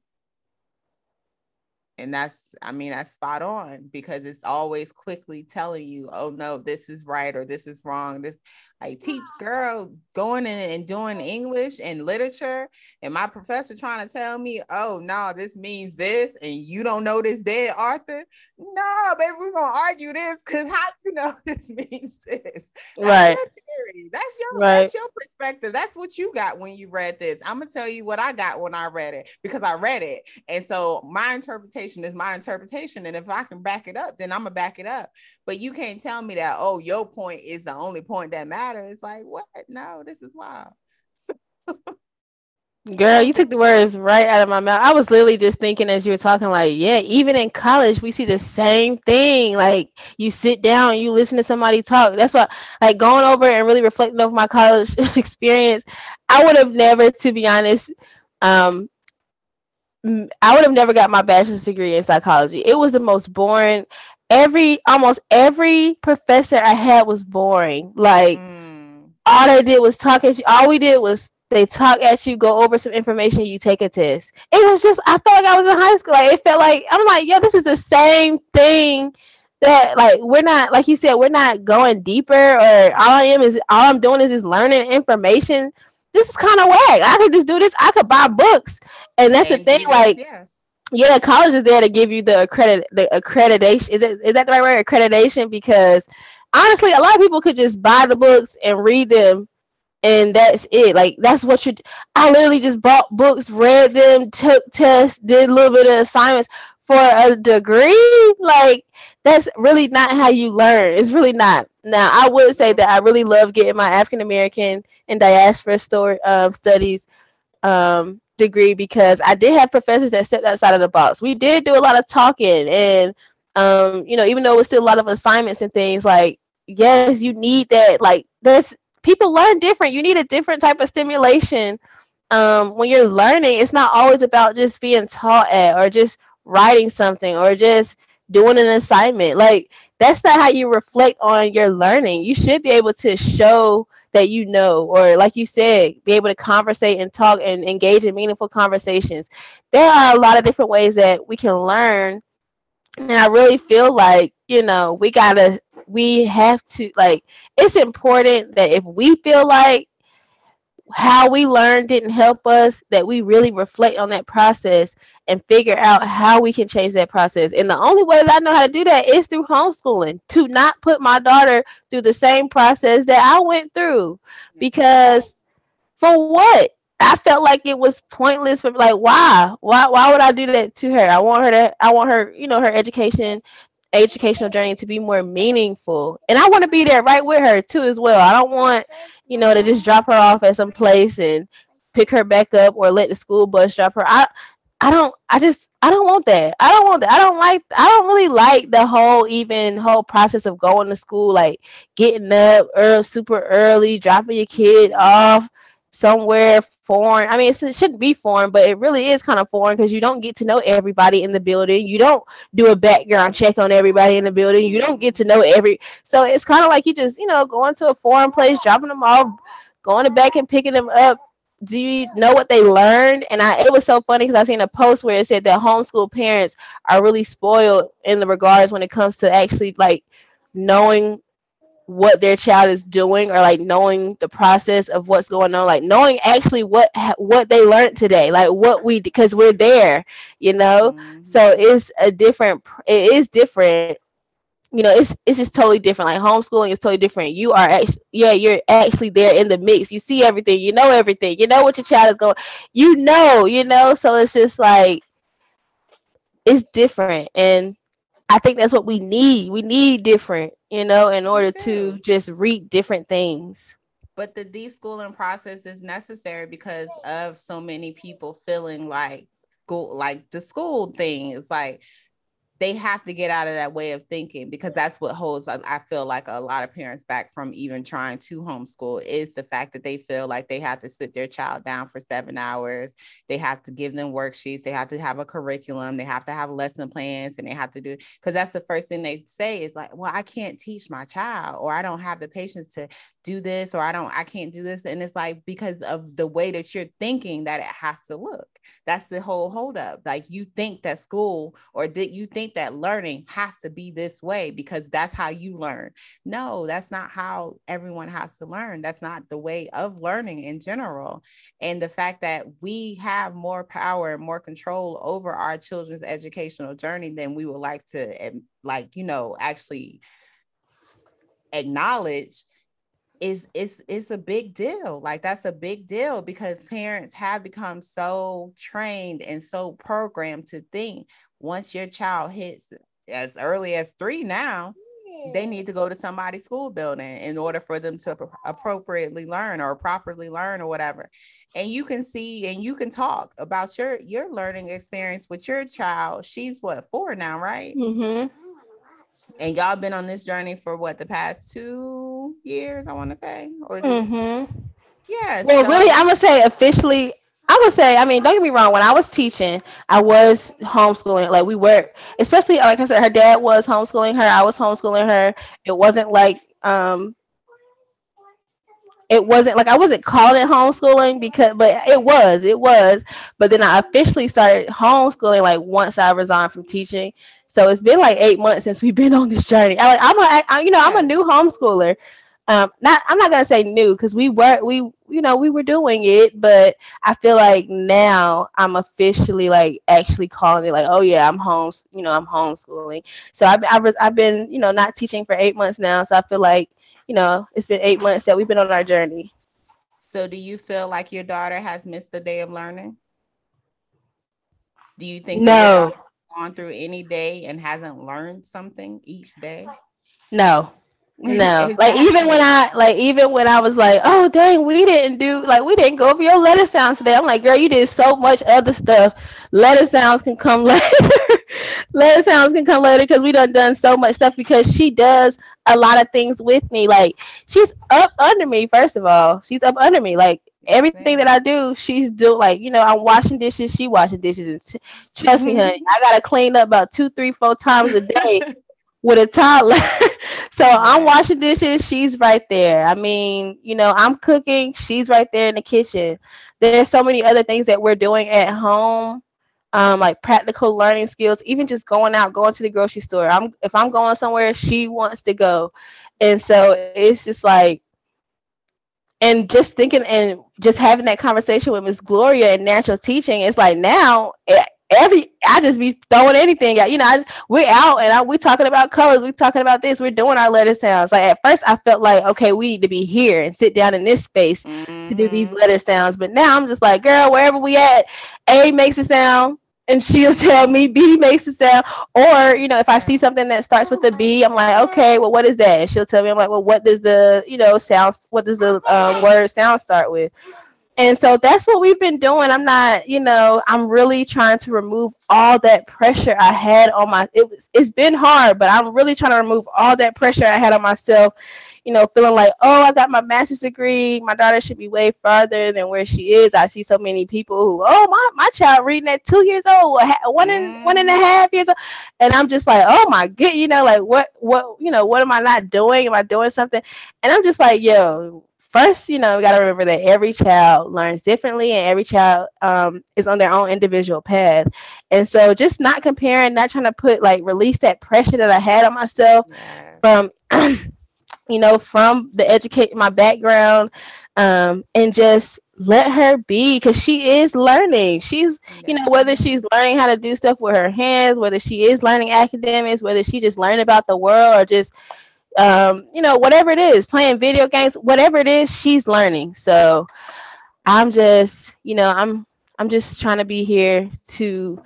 And that's, I mean, that's spot on because it's always quickly telling you, oh no, this is right or this is wrong. This like teach girl going in and doing English and literature, and my professor trying to tell me, oh no, this means this, and you don't know this dead Arthur. No, baby, we're gonna argue this because how do you know this means this? That's Right. your theory. That's your Right. that's your perspective. That's what you got when you read this. I'm gonna tell you what I got when I read it because I read it. And so my interpretation is my interpretation. And if I can back it up, then I'm gonna back it up. But you can't tell me that, oh, your point is the only point that matters. Like, what? No, this is wild. Girl, you took the words right out of my mouth. I was literally just thinking as you were talking, like, yeah, even in college, we see the same thing. Like, you sit down, you listen to somebody talk. That's why, like, going over and really reflecting over my college experience, I would have never, to be honest, um, I would have never got my bachelor's degree in psychology. It was the most boring. Every, almost every professor I had was boring. Like, Mm, all they did was talk at you. All we did was they talk at you, go over some information, you take a test. It was just I felt like I was in high school. Like it felt like I'm like, yo, this is the same thing that like we're not like you said, we're not going deeper or all I am is all I'm doing is just learning information. This is kind of whack. I could just do this. I could buy books. And that's the and do thing, like yeah. yeah, college is there to give you the accredit the accreditation. Is it is that the right word? Accreditation because honestly, a lot of people could just buy the books and read them, and that's it. Like that's what you. I literally just bought books, read them, took tests, did a little bit of assignments for a degree. Like that's really not how you learn. It's really not. Now I would say that I really love getting my African American and diaspora story um, studies um degree because I did have professors that stepped outside of the box. We did do a lot of talking and um, you know, even though it's still a lot of assignments and things like yes, you need that like there's people learn different. You need a different type of stimulation um when you're learning. It's not always about just being taught at or just writing something or just doing an assignment. Like that's not how you reflect on your learning. You should be able to show that you know, or like you said, be able to conversate and talk and engage in meaningful conversations. There are a lot of different ways that we can learn. And I really feel like, you know, we gotta, we have to, like, it's important that if we feel like how we learned didn't help us, that we really reflect on that process and figure out how we can change that process. And the only way that I know how to do that is through homeschooling, to not put my daughter through the same process that I went through. Mm-hmm. Because for what? I felt like it was pointless for like why? Why why would I do that to her? I want her to I want her, you know, her education educational journey to be more meaningful. And I want to be there right with her too as well. I don't want, you know, to just drop her off at some place and pick her back up or let the school bus drop her. I I don't I just I don't want that. I don't want that. I don't like I don't really like the whole even whole process of going to school like getting up early super early, dropping your kid off somewhere foreign. I mean, it shouldn't be foreign, but it really is kind of foreign because you don't get to know everybody in the building. You don't do a background check on everybody in the building. You don't get to know every. So it's kind of like you just, you know, going to a foreign place, dropping them off, going back and picking them up. Do you know what they learned? And I, it was so funny because I seen a post where it said that homeschool parents are really spoiled in the regards when it comes to actually like knowing what their child is doing or like knowing the process of what's going on like knowing actually what what they learned today like what we because we're there you know mm-hmm. so it's a different it is different you know it's it's just totally different. Like homeschooling is totally different. You are actually yeah you're actually there in the mix. You see everything. You know everything. You know what your child is going you know you know? So it's just like it's different. And i think that's what we need. We need different you know, in order to just read different things. But the deschooling process is necessary because of so many people feeling like school, like the school thing is like they have to get out of that way of thinking because that's what holds um, i feel like a lot of parents back from even trying to homeschool is the fact that they feel like they have to sit their child down for seven hours. They have to give them worksheets. They have to have a curriculum. They have to have lesson plans and they have to do because that's the first thing they say is like well i can't teach my child or i don't have the patience to do this or i don't i can't do this. And it's like because of the way that you're thinking that it has to look. That's the whole holdup. Like you think that school or that you think think that learning has to be this way because that's how you learn. No, that's not how everyone has to learn. That's not the way of learning in general. And the fact that we have more power and more control over our children's educational journey than we would like to, like, you know, actually acknowledge is is is a big deal like that's a big deal because parents have become so trained and so programmed to think once your child hits as early as three now they need to go to somebody's school building in order for them to appropriately learn or properly learn or whatever. And you can see and you can talk about your your learning experience with your child. She's what four now right? Mm-hmm. and y'all been on this journey for what the past two years i want to say? Or mm-hmm. yeah well so- really i'm gonna say officially I would say, I mean, don't get me wrong. When I was teaching, I was homeschooling. Like we were, especially like I said, her dad was homeschooling her. I was homeschooling her. It wasn't like um, it wasn't like I wasn't calling it homeschooling because, but it was, it was. But then I officially started homeschooling like once I resigned from teaching. So it's been like eight months since we've been on this journey. I, like I'm a, I, you know, I'm a new homeschooler um not i'm not gonna say new because we were we you know we were doing it but i feel like now i'm officially like actually calling it like oh yeah i'm home you know i'm homeschooling. So i've, I've, I've been you know not teaching for eight months now so i feel like you know it's been eight months that we've been on our journey. So do you feel like your daughter has missed a day of learning? Do you think no. gone through any day and hasn't learned something each day? No no, like even when I like even when I was like, oh dang, we didn't do like we didn't go over your letter sounds today. I'm like, girl, you did so much other stuff. Letter sounds can come later. letter sounds can come later because we done done so much stuff because she does a lot of things with me. Like she's up under me. First of all, she's up under me. Like everything that I do, she's do Like you know, I'm washing dishes, she washing dishes, and t- trust me, honey, I gotta clean up about two, three, four times a day with a toddler. so I'm washing dishes, she's right there. I mean, you know, I'm cooking, she's right there in the kitchen. There's so many other things that we're doing at home. Um, like practical learning skills, even just going out, going to the grocery store. I'm if I'm going somewhere, she wants to go. And so it's just like and just thinking and just having that conversation with Miss Gloria and natural teaching, it's like now every I just be throwing anything at you know I just, we're out and I, we're talking about colors we're talking about this we're doing our letter sounds like at first I felt like okay we need to be here and sit down in this space mm-hmm. to do these mm-hmm. letter sounds but now I'm just like girl wherever we at A makes a sound and she'll tell me B makes a sound or you know if I see something that starts with a B I'm like okay well what is that and she'll tell me I'm like well what does the you know sound what does the um, word sound start with and so that's what we've been doing. I'm not, you know, I'm really trying to remove all that pressure I had on my it was it's been hard, but I'm really trying to remove all that pressure I had on myself, you know, feeling like, oh, I got my master's degree. My daughter should be way farther than where she is. I see so many people who, oh, my, my child reading at two years old, one and one and a half years old. And I'm just like, oh my god, you know, like what, what, you know, what am I not doing? Am I doing something? And I'm just like, yo, first, you know, we got to remember that every child learns differently and every child um, is on their own individual path. And so just not comparing, not trying to put like release that pressure that I had on myself yeah. from, you know, from the educate my background um, and just let her be because she is learning. She's, you know, whether she's learning how to do stuff with her hands, whether she is learning academics, whether she just learned about the world or just um, you know, whatever it is, playing video games, whatever it is, she's learning. So I'm just, you know, I'm I'm just trying to be here to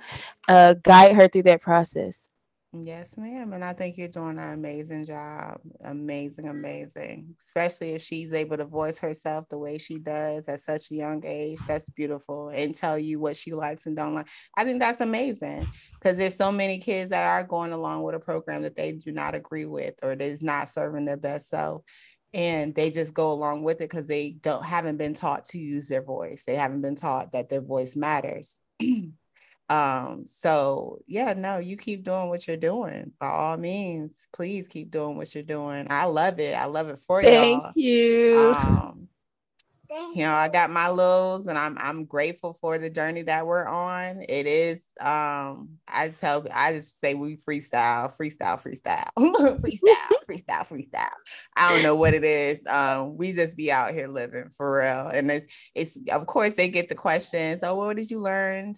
uh, guide her through that process. Yes, ma'am. And I think you're doing an amazing job. Amazing, amazing. Especially if she's able to voice herself the way she does at such a young age. That's beautiful. And tell you what she likes and don't like. I think that's amazing because there's so many kids that are going along with a program that they do not agree with or that is not serving their best self. And they just go along with it because they don't haven't been taught to use their voice. They haven't been taught that their voice matters. Um, so yeah, no, you keep doing what you're doing. By all means, please keep doing what you're doing. I love it. I love it for you. Thank y'all. you. Um, you know, I got my lows and I'm I'm grateful for the journey that we're on. It is um I tell I just say we freestyle, freestyle, freestyle, freestyle, freestyle, freestyle. I don't know what it is. Um, we just be out here living for real. And it's it's of course they get the questions. Oh, what did you learn?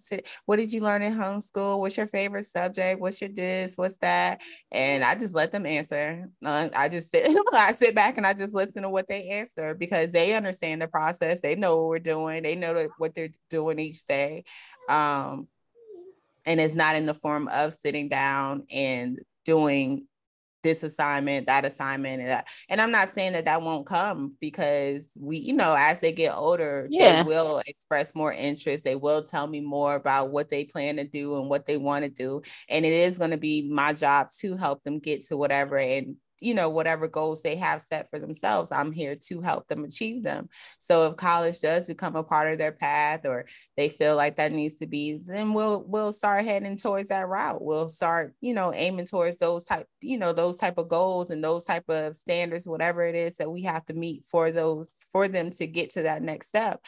What did you learn in homeschool? What's your favorite subject? What's your this? What's that? And I just let them answer. Uh, I just sit I sit back and I just listen to what they answer because they understand the process. They know what we're doing. They know what they're doing each day. Um, and it's not in the form of sitting down and doing this assignment, that assignment, and that. And I'm not saying that that won't come because we, you know, as they get older, yeah. they will express more interest. They will tell me more about what they plan to do and what they want to do. And it is going to be my job to help them get to whatever and you know whatever goals they have set for themselves i'm here to help them achieve them. So if college does become a part of their path or they feel like that needs to be then we'll we'll start heading towards that route. We'll start you know aiming towards those type you know those type of goals and those type of standards whatever it is that we have to meet for those for them to get to that next step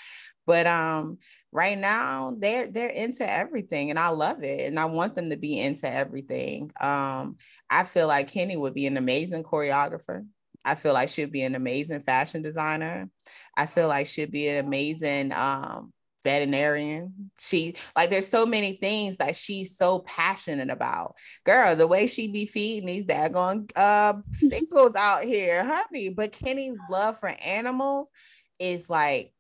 but um right now they're they're into everything and I love it and I want them to be into everything. Um I feel like Kenny would be an amazing choreographer. I feel like she'd be an amazing fashion designer. I feel like she'd be an amazing um veterinarian. She like there's so many things that she's so passionate about. Girl, the way she be feeding these daggone uh sickles out here, honey. But Kenny's love for animals is like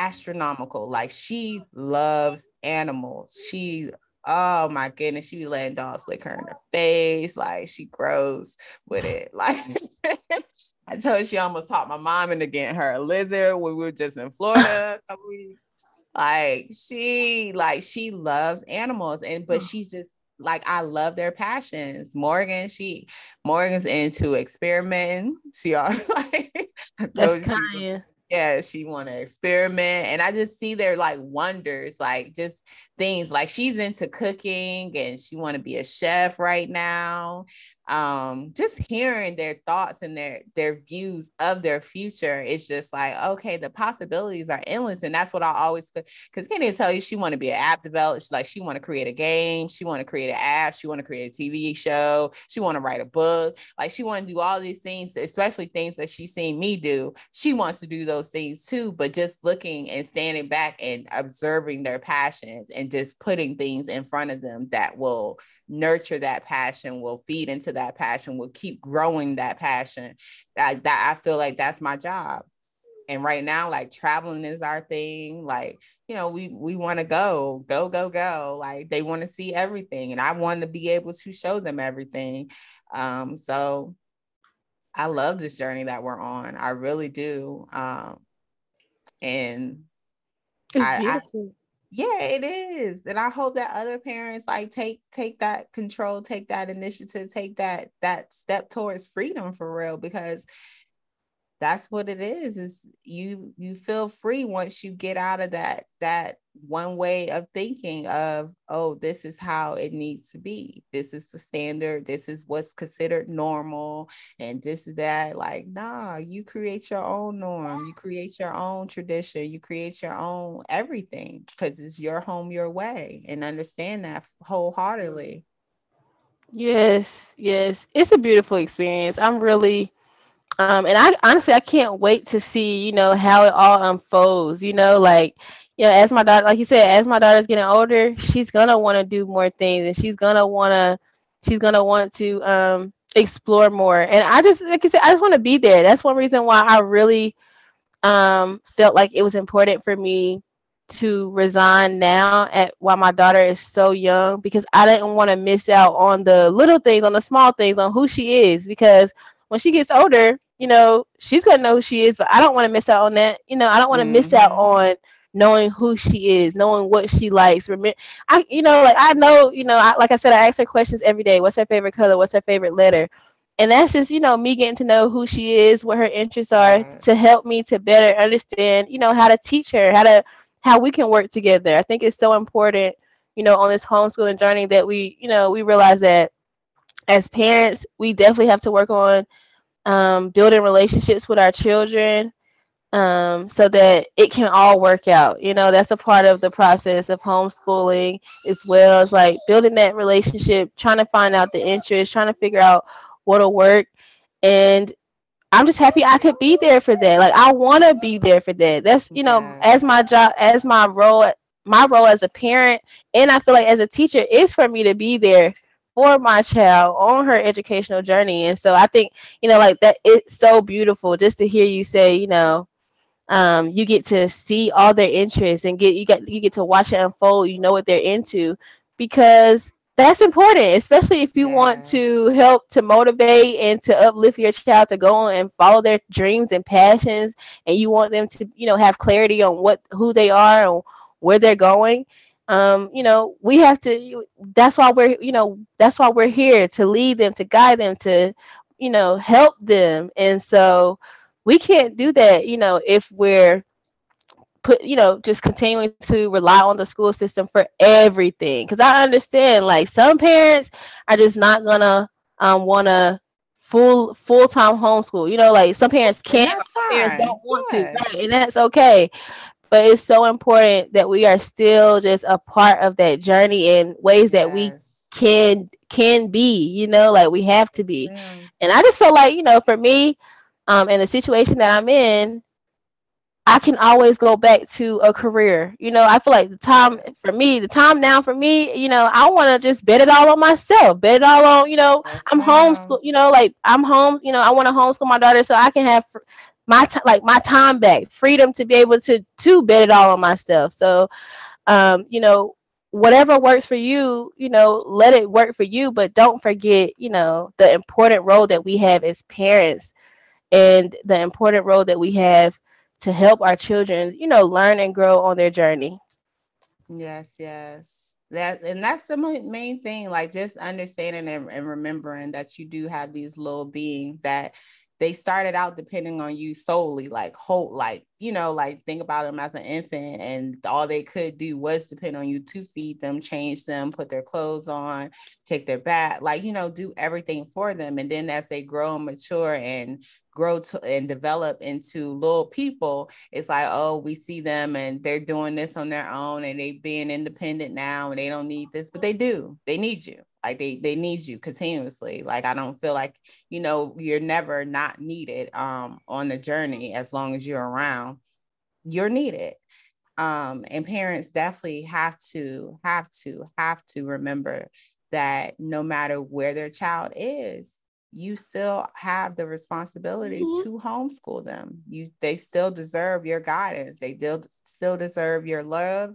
astronomical. Like she loves animals. She, oh my goodness, she be letting dogs lick her in the face. Like she grows with it. Like I told her she almost taught my mom into getting her a lizard when we were just in Florida a couple weeks. Like she, like she loves animals, and but she's just like I love their passions. Morgan, she Morgan's into experimenting. She all like I told That's you, yeah she want to experiment and i just see their like wonders like just things like she's into cooking and she want to be a chef right now um, just hearing their thoughts and their their views of their future it's just like okay the possibilities are endless. And that's what i always because kenny tell you she want to be an app developer. She, like she want to create a game. She want to create an app. She want to create a tv show. She want to write a book. Like she want to do all these things especially things that she's seen me do. She wants to do those things too but just looking and standing back and observing their passions and just putting things in front of them that will nurture that passion, will feed into that passion, will keep growing that passion. That, that I feel like that's my job. And right now, like traveling is our thing. Like, you know, we we want to go, go, go, go. Like they want to see everything. And I want to be able to show them everything. Um, so I love this journey that we're on. I really do. Um, and I, I, yeah it is and i hope that other parents like take take that control take that initiative take that that step towards freedom for real because that's what it is is you you feel free once you get out of that that one way of thinking of oh this is how it needs to be. This is the standard. This is what's considered normal and this is that. Like nah you create your own norm. You create your own tradition. You create your own everything because it's your home your way and understand that wholeheartedly. Yes yes. It's a beautiful experience. I'm really um, and I honestly I can't wait to see, you know, how it all unfolds. You know, like, you know, as my daughter, like you said, as my daughter's getting older, she's gonna want to do more things, and she's gonna wanna, she's gonna want to um explore more. And I just, like you said, I just want to be there. That's one reason why I really um felt like it was important for me to resign now at while my daughter is so young because I didn't want to miss out on the little things, on the small things, on who she is. Because when she gets older, you know, she's gonna know who she is, but I don't want to miss out on that. You know, I don't want to mm-hmm. miss out mm-hmm. on knowing who she is, knowing what she likes. Remember, I, you know, like I know, you know, I, like I said, I ask her questions every day. What's her favorite color? What's her favorite letter? And that's just, you know, me getting to know who she is, what her interests are, right. to help me to better understand, you know, how to teach her, how to, how we can work together. I think it's so important, you know, on this homeschooling journey that we, you know, we realize that as parents, we definitely have to work on um, building relationships with our children um, so that it can all work out. You know, that's a part of the process of homeschooling as well as like building that relationship, trying to find out the interest, trying to figure out what'll work. And I'm just happy I could be there for that. Like I want to be there for that. That's you know, as my job, as my role, my role as a parent, and I feel like as a teacher is for me to be there for my child on her educational journey. And so I think, you know, like that it's so beautiful just to hear you say, you know, um, you get to see all their interests and get you get you get to watch it unfold, you know what they're into because that's important, especially if you yeah. want to help to motivate and to uplift your child to go on and follow their dreams and passions and you want them to, you know, have clarity on what who they are and where they're going um, you know, we have to. That's why we're, you know, that's why we're here to lead them, to guide them, to, you know, help them. And so, we can't do that, you know, if we're put, you know, just continuing to rely on the school system for everything. Because I understand, like, some parents are just not gonna um, want to full full time homeschool. You know, like some parents can't, some parents don't want to, right? and that's okay but it's so important that we are still just a part of that journey in ways that yes. we can can be you know like we have to be mm. and i just feel like you know for me um in the situation that i'm in i can always go back to a career you know i feel like the time for me the time now for me you know i want to just bet it all on myself bet it all on you know yes, i'm homeschool you know like i'm home you know i want to homeschool my daughter so i can have my t- like my time back, freedom to be able to to bet it all on myself. So, um, you know, whatever works for you, you know, let it work for you, but don't forget, you know, the important role that we have as parents and the important role that we have to help our children, you know, learn and grow on their journey. Yes, yes. That and that's the main thing, like just understanding and, and remembering that you do have these little beings that they started out depending on you solely, like whole, like you know, like think about them as an infant, and all they could do was depend on you to feed them, change them, put their clothes on, take their bath, like you know, do everything for them. And then as they grow and mature and grow to and develop into little people, it's like, oh, we see them and they're doing this on their own and they being independent now and they don't need this, but they do. They need you like they they need you continuously like i don't feel like you know you're never not needed um on the journey as long as you're around you're needed. Um and parents definitely have to have to have to remember that no matter where their child is you still have the responsibility mm-hmm. to homeschool them. You they still deserve your guidance. They still still deserve your love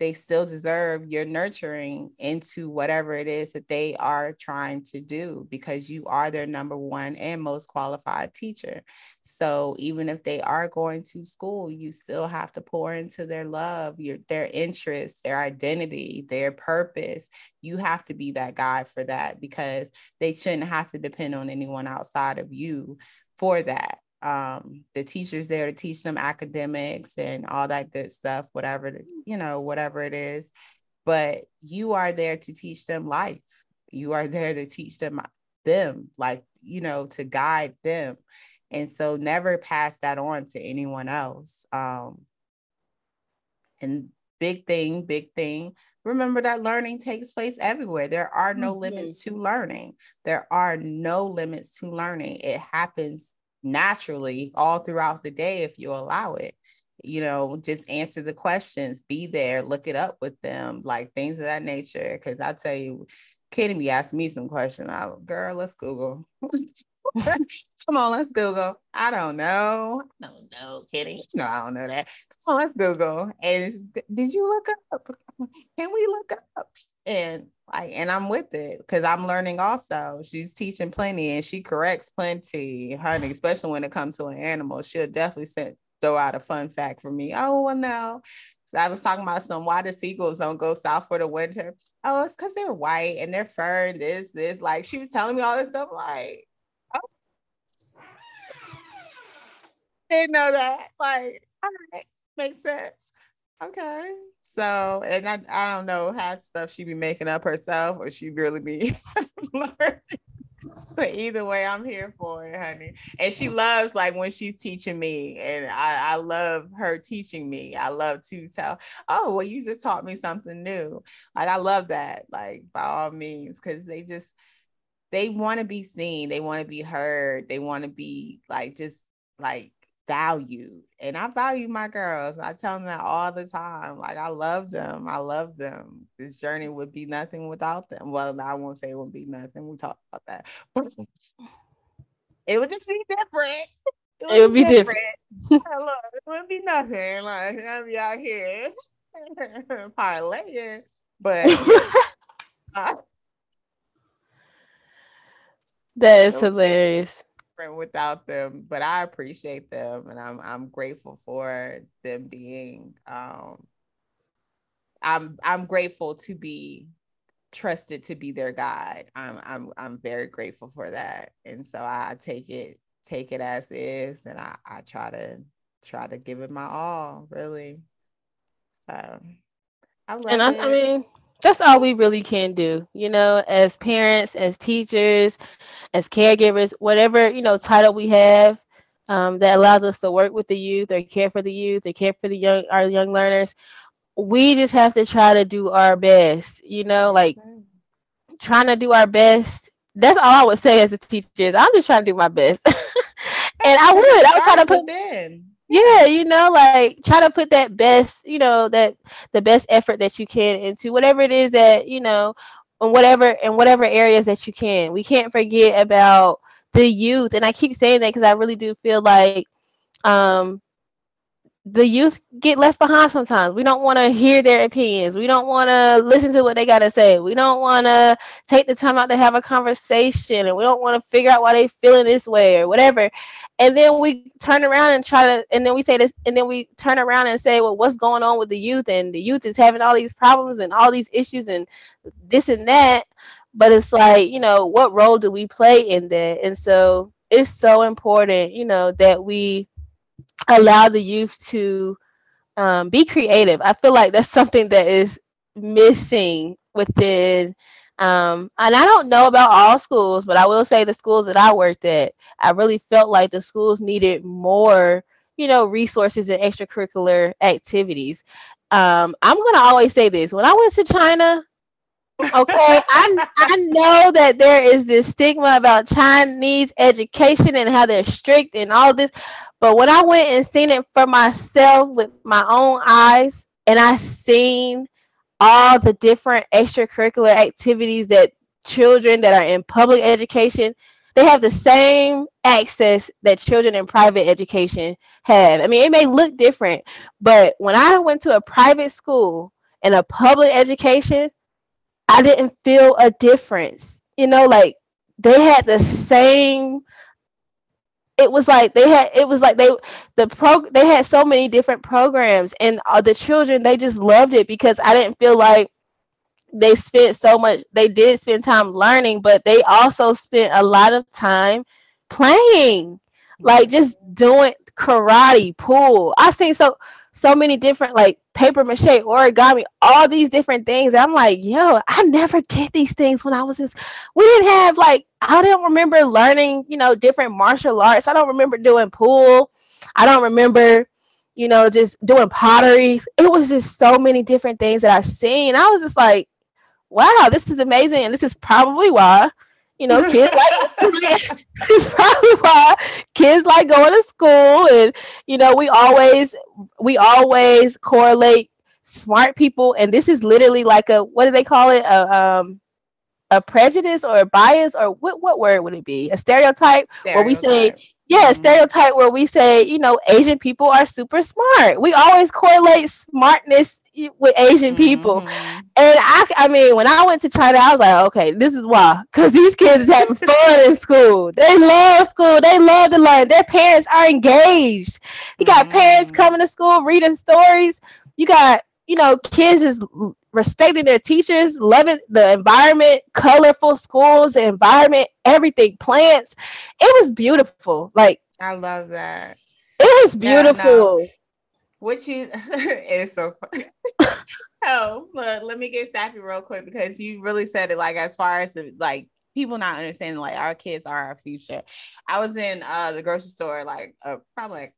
they still deserve your nurturing into whatever it is that they are trying to do because you are their number one and most qualified teacher. So even if they are going to school, you still have to pour into their love, your their interests, their identity, their purpose. You have to be that guide for that because they shouldn't have to depend on anyone outside of you for that Um, the teacher's there to teach them academics and all that good stuff, whatever you know, whatever it is. But you are there to teach them life. You are there to teach them them, like you know, to guide them. And so never pass that on to anyone else. Um, and big thing, big thing. Remember that learning takes place everywhere. There are no mm-hmm. limits to learning. There are no limits to learning. It happens naturally all throughout the day if you allow it. You know, just answer the questions, be there, look it up with them, like things of that nature. Cause I tell you, Kenny be asking me some questions. I girl, let's Google. Come on, let's Google. I don't know. I don't know, Kenny. No, I don't know that. Come on, let's Google. And did you look up? Can we look up? And like, and I'm with it because I'm learning also. She's teaching plenty and she corrects plenty, honey, especially when it comes to an animal. She'll definitely send, throw out a fun fact for me. Oh, well, no. So I was talking about some why the seagulls don't go south for the winter. Oh, it's because they're white and they're fur and this, this. Like she was telling me all this stuff, like, didn't know that. Like, all right, makes sense. Okay. So, and I, I don't know how stuff she be making up herself or she really be learning. But either way, I'm here for it, honey. And she loves like when she's teaching me, and I, I love her teaching me. I love to tell, oh, well, you just taught me something new. Like I love that, like by all means, because they just they want to be seen, they want to be heard, they want to be like just like valued. And I value my girls. I tell them that all the time. Like I love them. I love them. This journey would be nothing without them. Well, I won't say it would be nothing. We talked about that. But it would just be different. It would, it would be, be different. different. it would be nothing. Like I'm out here parlaying. But uh, that is hilarious without them, but I appreciate them and I'm I'm grateful for them being um I'm I'm grateful to be trusted to be their guide. I'm I'm I'm very grateful for that. And so I take it take it as is and I, I try to try to give it my all, really. So I love and I, it. I mean that's all we really can do you know as parents as teachers as caregivers whatever you know title we have um, that allows us to work with the youth or care for the youth or care for the young our young learners we just have to try to do our best you know like trying to do our best. That's all i would say as a teacher is i'm just trying to do my best. And i would i would try to put in yeah you know like try to put that best you know that the best effort that you can into whatever it is that you know in whatever in whatever areas that you can. We can't forget about the youth and i keep saying that because i really do feel like um the youth get left behind sometimes. We don't want to hear their opinions. We don't want to listen to what they got to say. We don't want to take the time out to have a conversation and we don't want to figure out why they feeling this way or whatever. And then we turn around and try to and then we say this and then we turn around and say, "Well, what's going on with the youth and the youth is having all these problems and all these issues and this and that." But it's like, you know, what role do we play in that? And so it's so important, you know, that we allow the youth to um, be creative. I feel like that's something that is missing within. Um, and I don't know about all schools, but I will say the schools that I worked at, I really felt like the schools needed more, you know, resources and extracurricular activities. Um, I'm gonna always say this: when I went to China, okay, I I know that there is this stigma about Chinese education and how they're strict and all this, but when I went and seen it for myself with my own eyes, and I seen all the different extracurricular activities that children that are in public education, they have the same access that children in private education have. I mean, it may look different, but when I went to a private school and a public education, I didn't feel a difference. You know, like they had the same it was like they had it was like they the pro they had so many different programs and uh, the children they just loved it because I didn't feel like they spent so much they did spend time learning but they also spent a lot of time playing like just doing karate, pool. I seen so so many different like paper mache, origami, all these different things. I'm like, yo, I never did these things when I was just, We didn't have like I don't remember learning, you know, different martial arts. I don't remember doing pool. I don't remember, you know, just doing pottery. It was just so many different things that I seen. I was just like, wow, this is amazing, and this is probably why you know, kids like it's probably why kids like going to school, and you know, we always we always correlate smart people, and this is literally like a what do they call it? A um a prejudice or a bias or what what word would it be? A stereotype, stereotype. where we say yeah, mm-hmm. stereotype where we say, you know, Asian people are super smart. We always correlate smartness with Asian people. Mm-hmm. And I, I mean, when I went to China, I was like, okay, this is why. Because these kids is having fun in school. They love school. They love to learn. Their parents are engaged. You got mm-hmm. parents coming to school reading stories. You got, you know, kids just respecting their teachers, loving the environment, colorful schools, the environment, everything, plants. It was beautiful. Like, I love that. It was beautiful. No. What you it's so funny. oh, look, let me get sappy real quick because you really said it like as far as the, like people not understanding like our kids are our future. I was in uh the grocery store like uh, probably like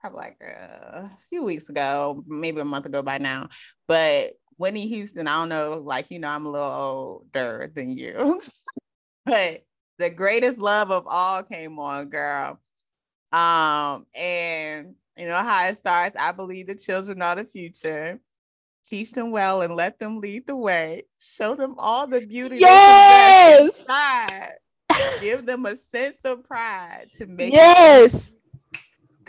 probably like a few weeks ago, maybe a month ago by now. But Whitney Houston, I don't know, like you know, I'm a little older than you, but the greatest love of all came on, girl. Um, and you know how it starts. I believe the children are the future. Teach them well and let them lead the way. Show them all the beauty. Yes. Give them a sense of pride to make. Yes.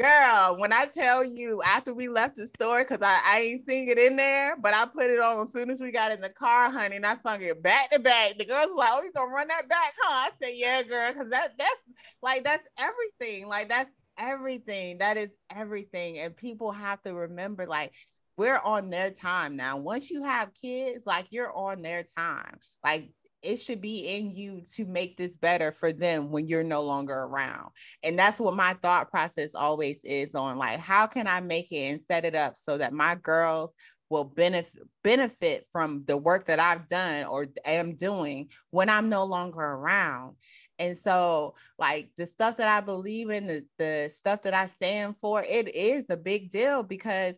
Girl, when I tell you after we left the store, because I, I ain't seen it in there, but I put it on as soon as we got in the car, honey, and I sung it back to back. The girls were like, Oh, you gonna run that back, huh? I said, Yeah, girl, because that that's like that's everything. Like that's everything. That is everything. And people have to remember, like, we're on their time now. Once you have kids, like you're on their time. Like it should be in you to make this better for them when you're no longer around. And that's what my thought process always is on like how can I make it and set it up so that my girls will benefit benefit from the work that I've done or am doing when I'm no longer around. And so, like the stuff that I believe in, the, the stuff that I stand for, it is a big deal because,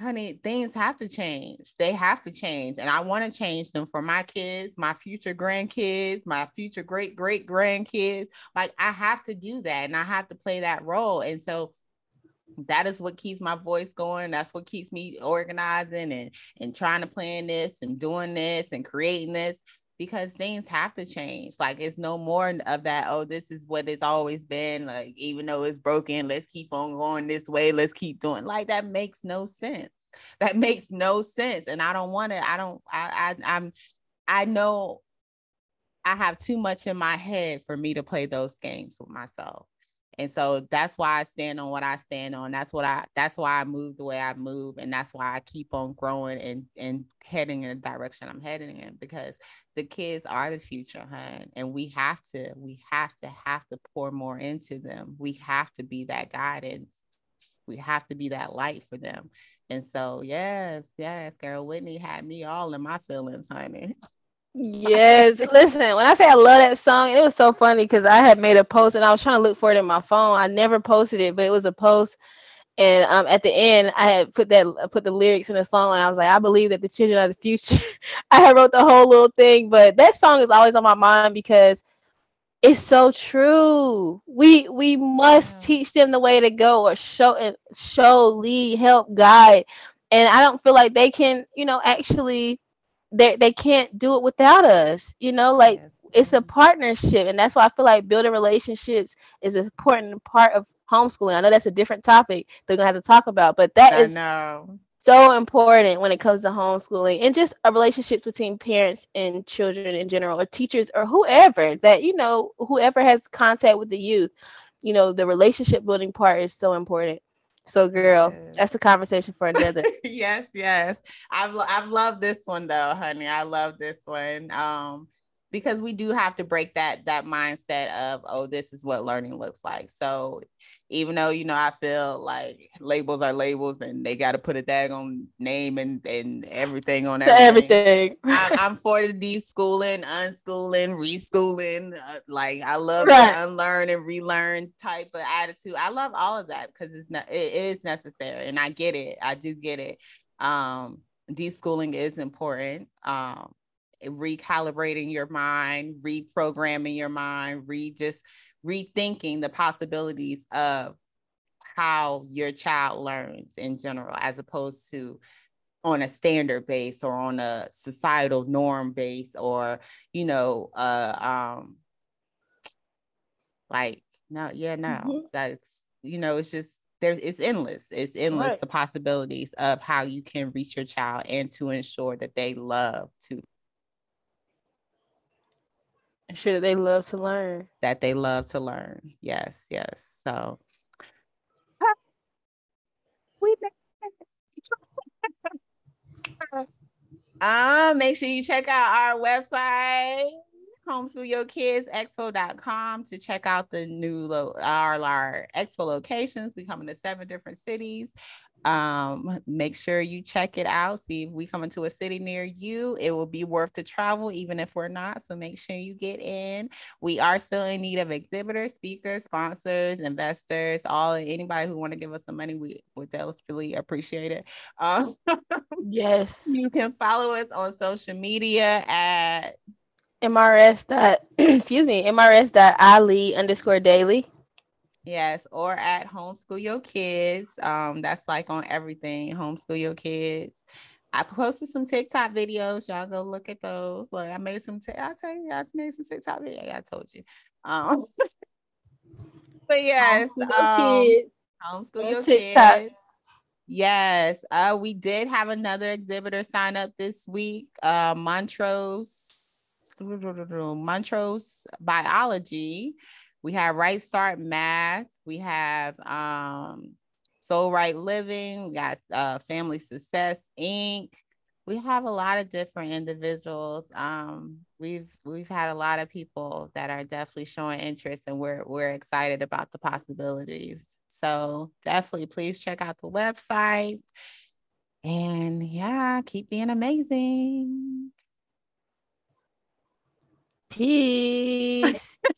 honey, things have to change. They have to change. And I want to change them for my kids, my future grandkids, my future great great grandkids. Like, I have to do that and I have to play that role. And so, that is what keeps my voice going that's what keeps me organizing and and trying to plan this and doing this and creating this because things have to change. Like it's no more of that, oh, this is what it's always been. Like, even though it's broken, let's keep on going this way, let's keep doing like that makes no sense. That makes no sense. And I don't want to, I don't, I, I I'm I know I have too much in my head for me to play those games with myself. And so that's why I stand on what I stand on. That's what I that's why I move the way I move. And that's why I keep on growing and, and heading in the direction I'm heading in because the kids are the future, hun. And we have to, we have to have to pour more into them. We have to be that guidance. We have to be that light for them. And so, yes, yes, girl, Whitney had me all in my feelings, honey. Yes, listen. When I say I love that song, it was so funny because I had made a post and I was trying to look for it in my phone. I never posted it, but it was a post, and um, at the end, I had put that put the lyrics in the song, and I was like, I believe that the children are the future. I had wrote the whole little thing, but that song is always on my mind because it's so true. We we must yeah. teach them the way to go, or show and show, lead, help, guide, and I don't feel like they can, you know, actually they they can't do it without us. You know, like yes. it's a mm-hmm. partnership, and that's why I feel like building relationships is an important part of homeschooling. I know that's a different topic they're gonna have to talk about, but that I is know. so important when it comes to homeschooling and just a relationships between parents and children in general, or teachers, or whoever that you know, whoever has contact with the youth. You know, the relationship building part is so important. So, girl, yes. that's a conversation for another. yes, yes. I've I've loved this one though, honey. I love this one. Um, because we do have to break that that mindset of oh this is what learning looks like so even though you know i feel like labels are labels and they got to put a tag on name and and everything on everything, everything. I, am for the deschooling unschooling reschooling uh, like i love right. the unlearn and relearn type of attitude i love all of that because it's not it is necessary and i get it i do get it um deschooling is important um recalibrating your mind, reprogramming your mind, re just rethinking the possibilities of how your child learns in general, as opposed to on a standard base or on a societal norm base or you know uh um like no yeah no mm-hmm. that's you know it's just there's it's endless it's endless right. the possibilities of how you can reach your child and to ensure that they love to sure that they love to learn. That they love to learn. Yes, yes. So we um make sure you check out our website homeschool yo kids expo.com to check out the new lo- our, our expo locations we come into seven different cities um make sure you check it out see if we come into a city near you it will be worth the travel even if we're not so make sure you get in. We are still in need of exhibitors speakers sponsors investors all anybody who want to give us some money we would definitely appreciate it. Um, yes. you can follow us on social media at mrs dot excuse me mrs dot ali underscore daily Yes, or at homeschool yo kids. Um, that's like on everything. Homeschool yo kids. I posted some TikTok videos. Y'all go look at those. Look, I made some. T- I tell you, I made some TikTok videos. I told you. Um, but yes, homeschool yo um, kids. Homeschool yo TikTok. kids. Yes, uh, we did have another exhibitor sign up this week. Uh, Montrose, Montrose Biology we have Right Start Math. We have um, Soul Right Living. We got uh, Family Success Inc. We have a lot of different individuals. Um, we've we've had a lot of people that are definitely showing interest, and we're we're excited about the possibilities. So definitely, please check out the website. And yeah, keep being amazing. Peace.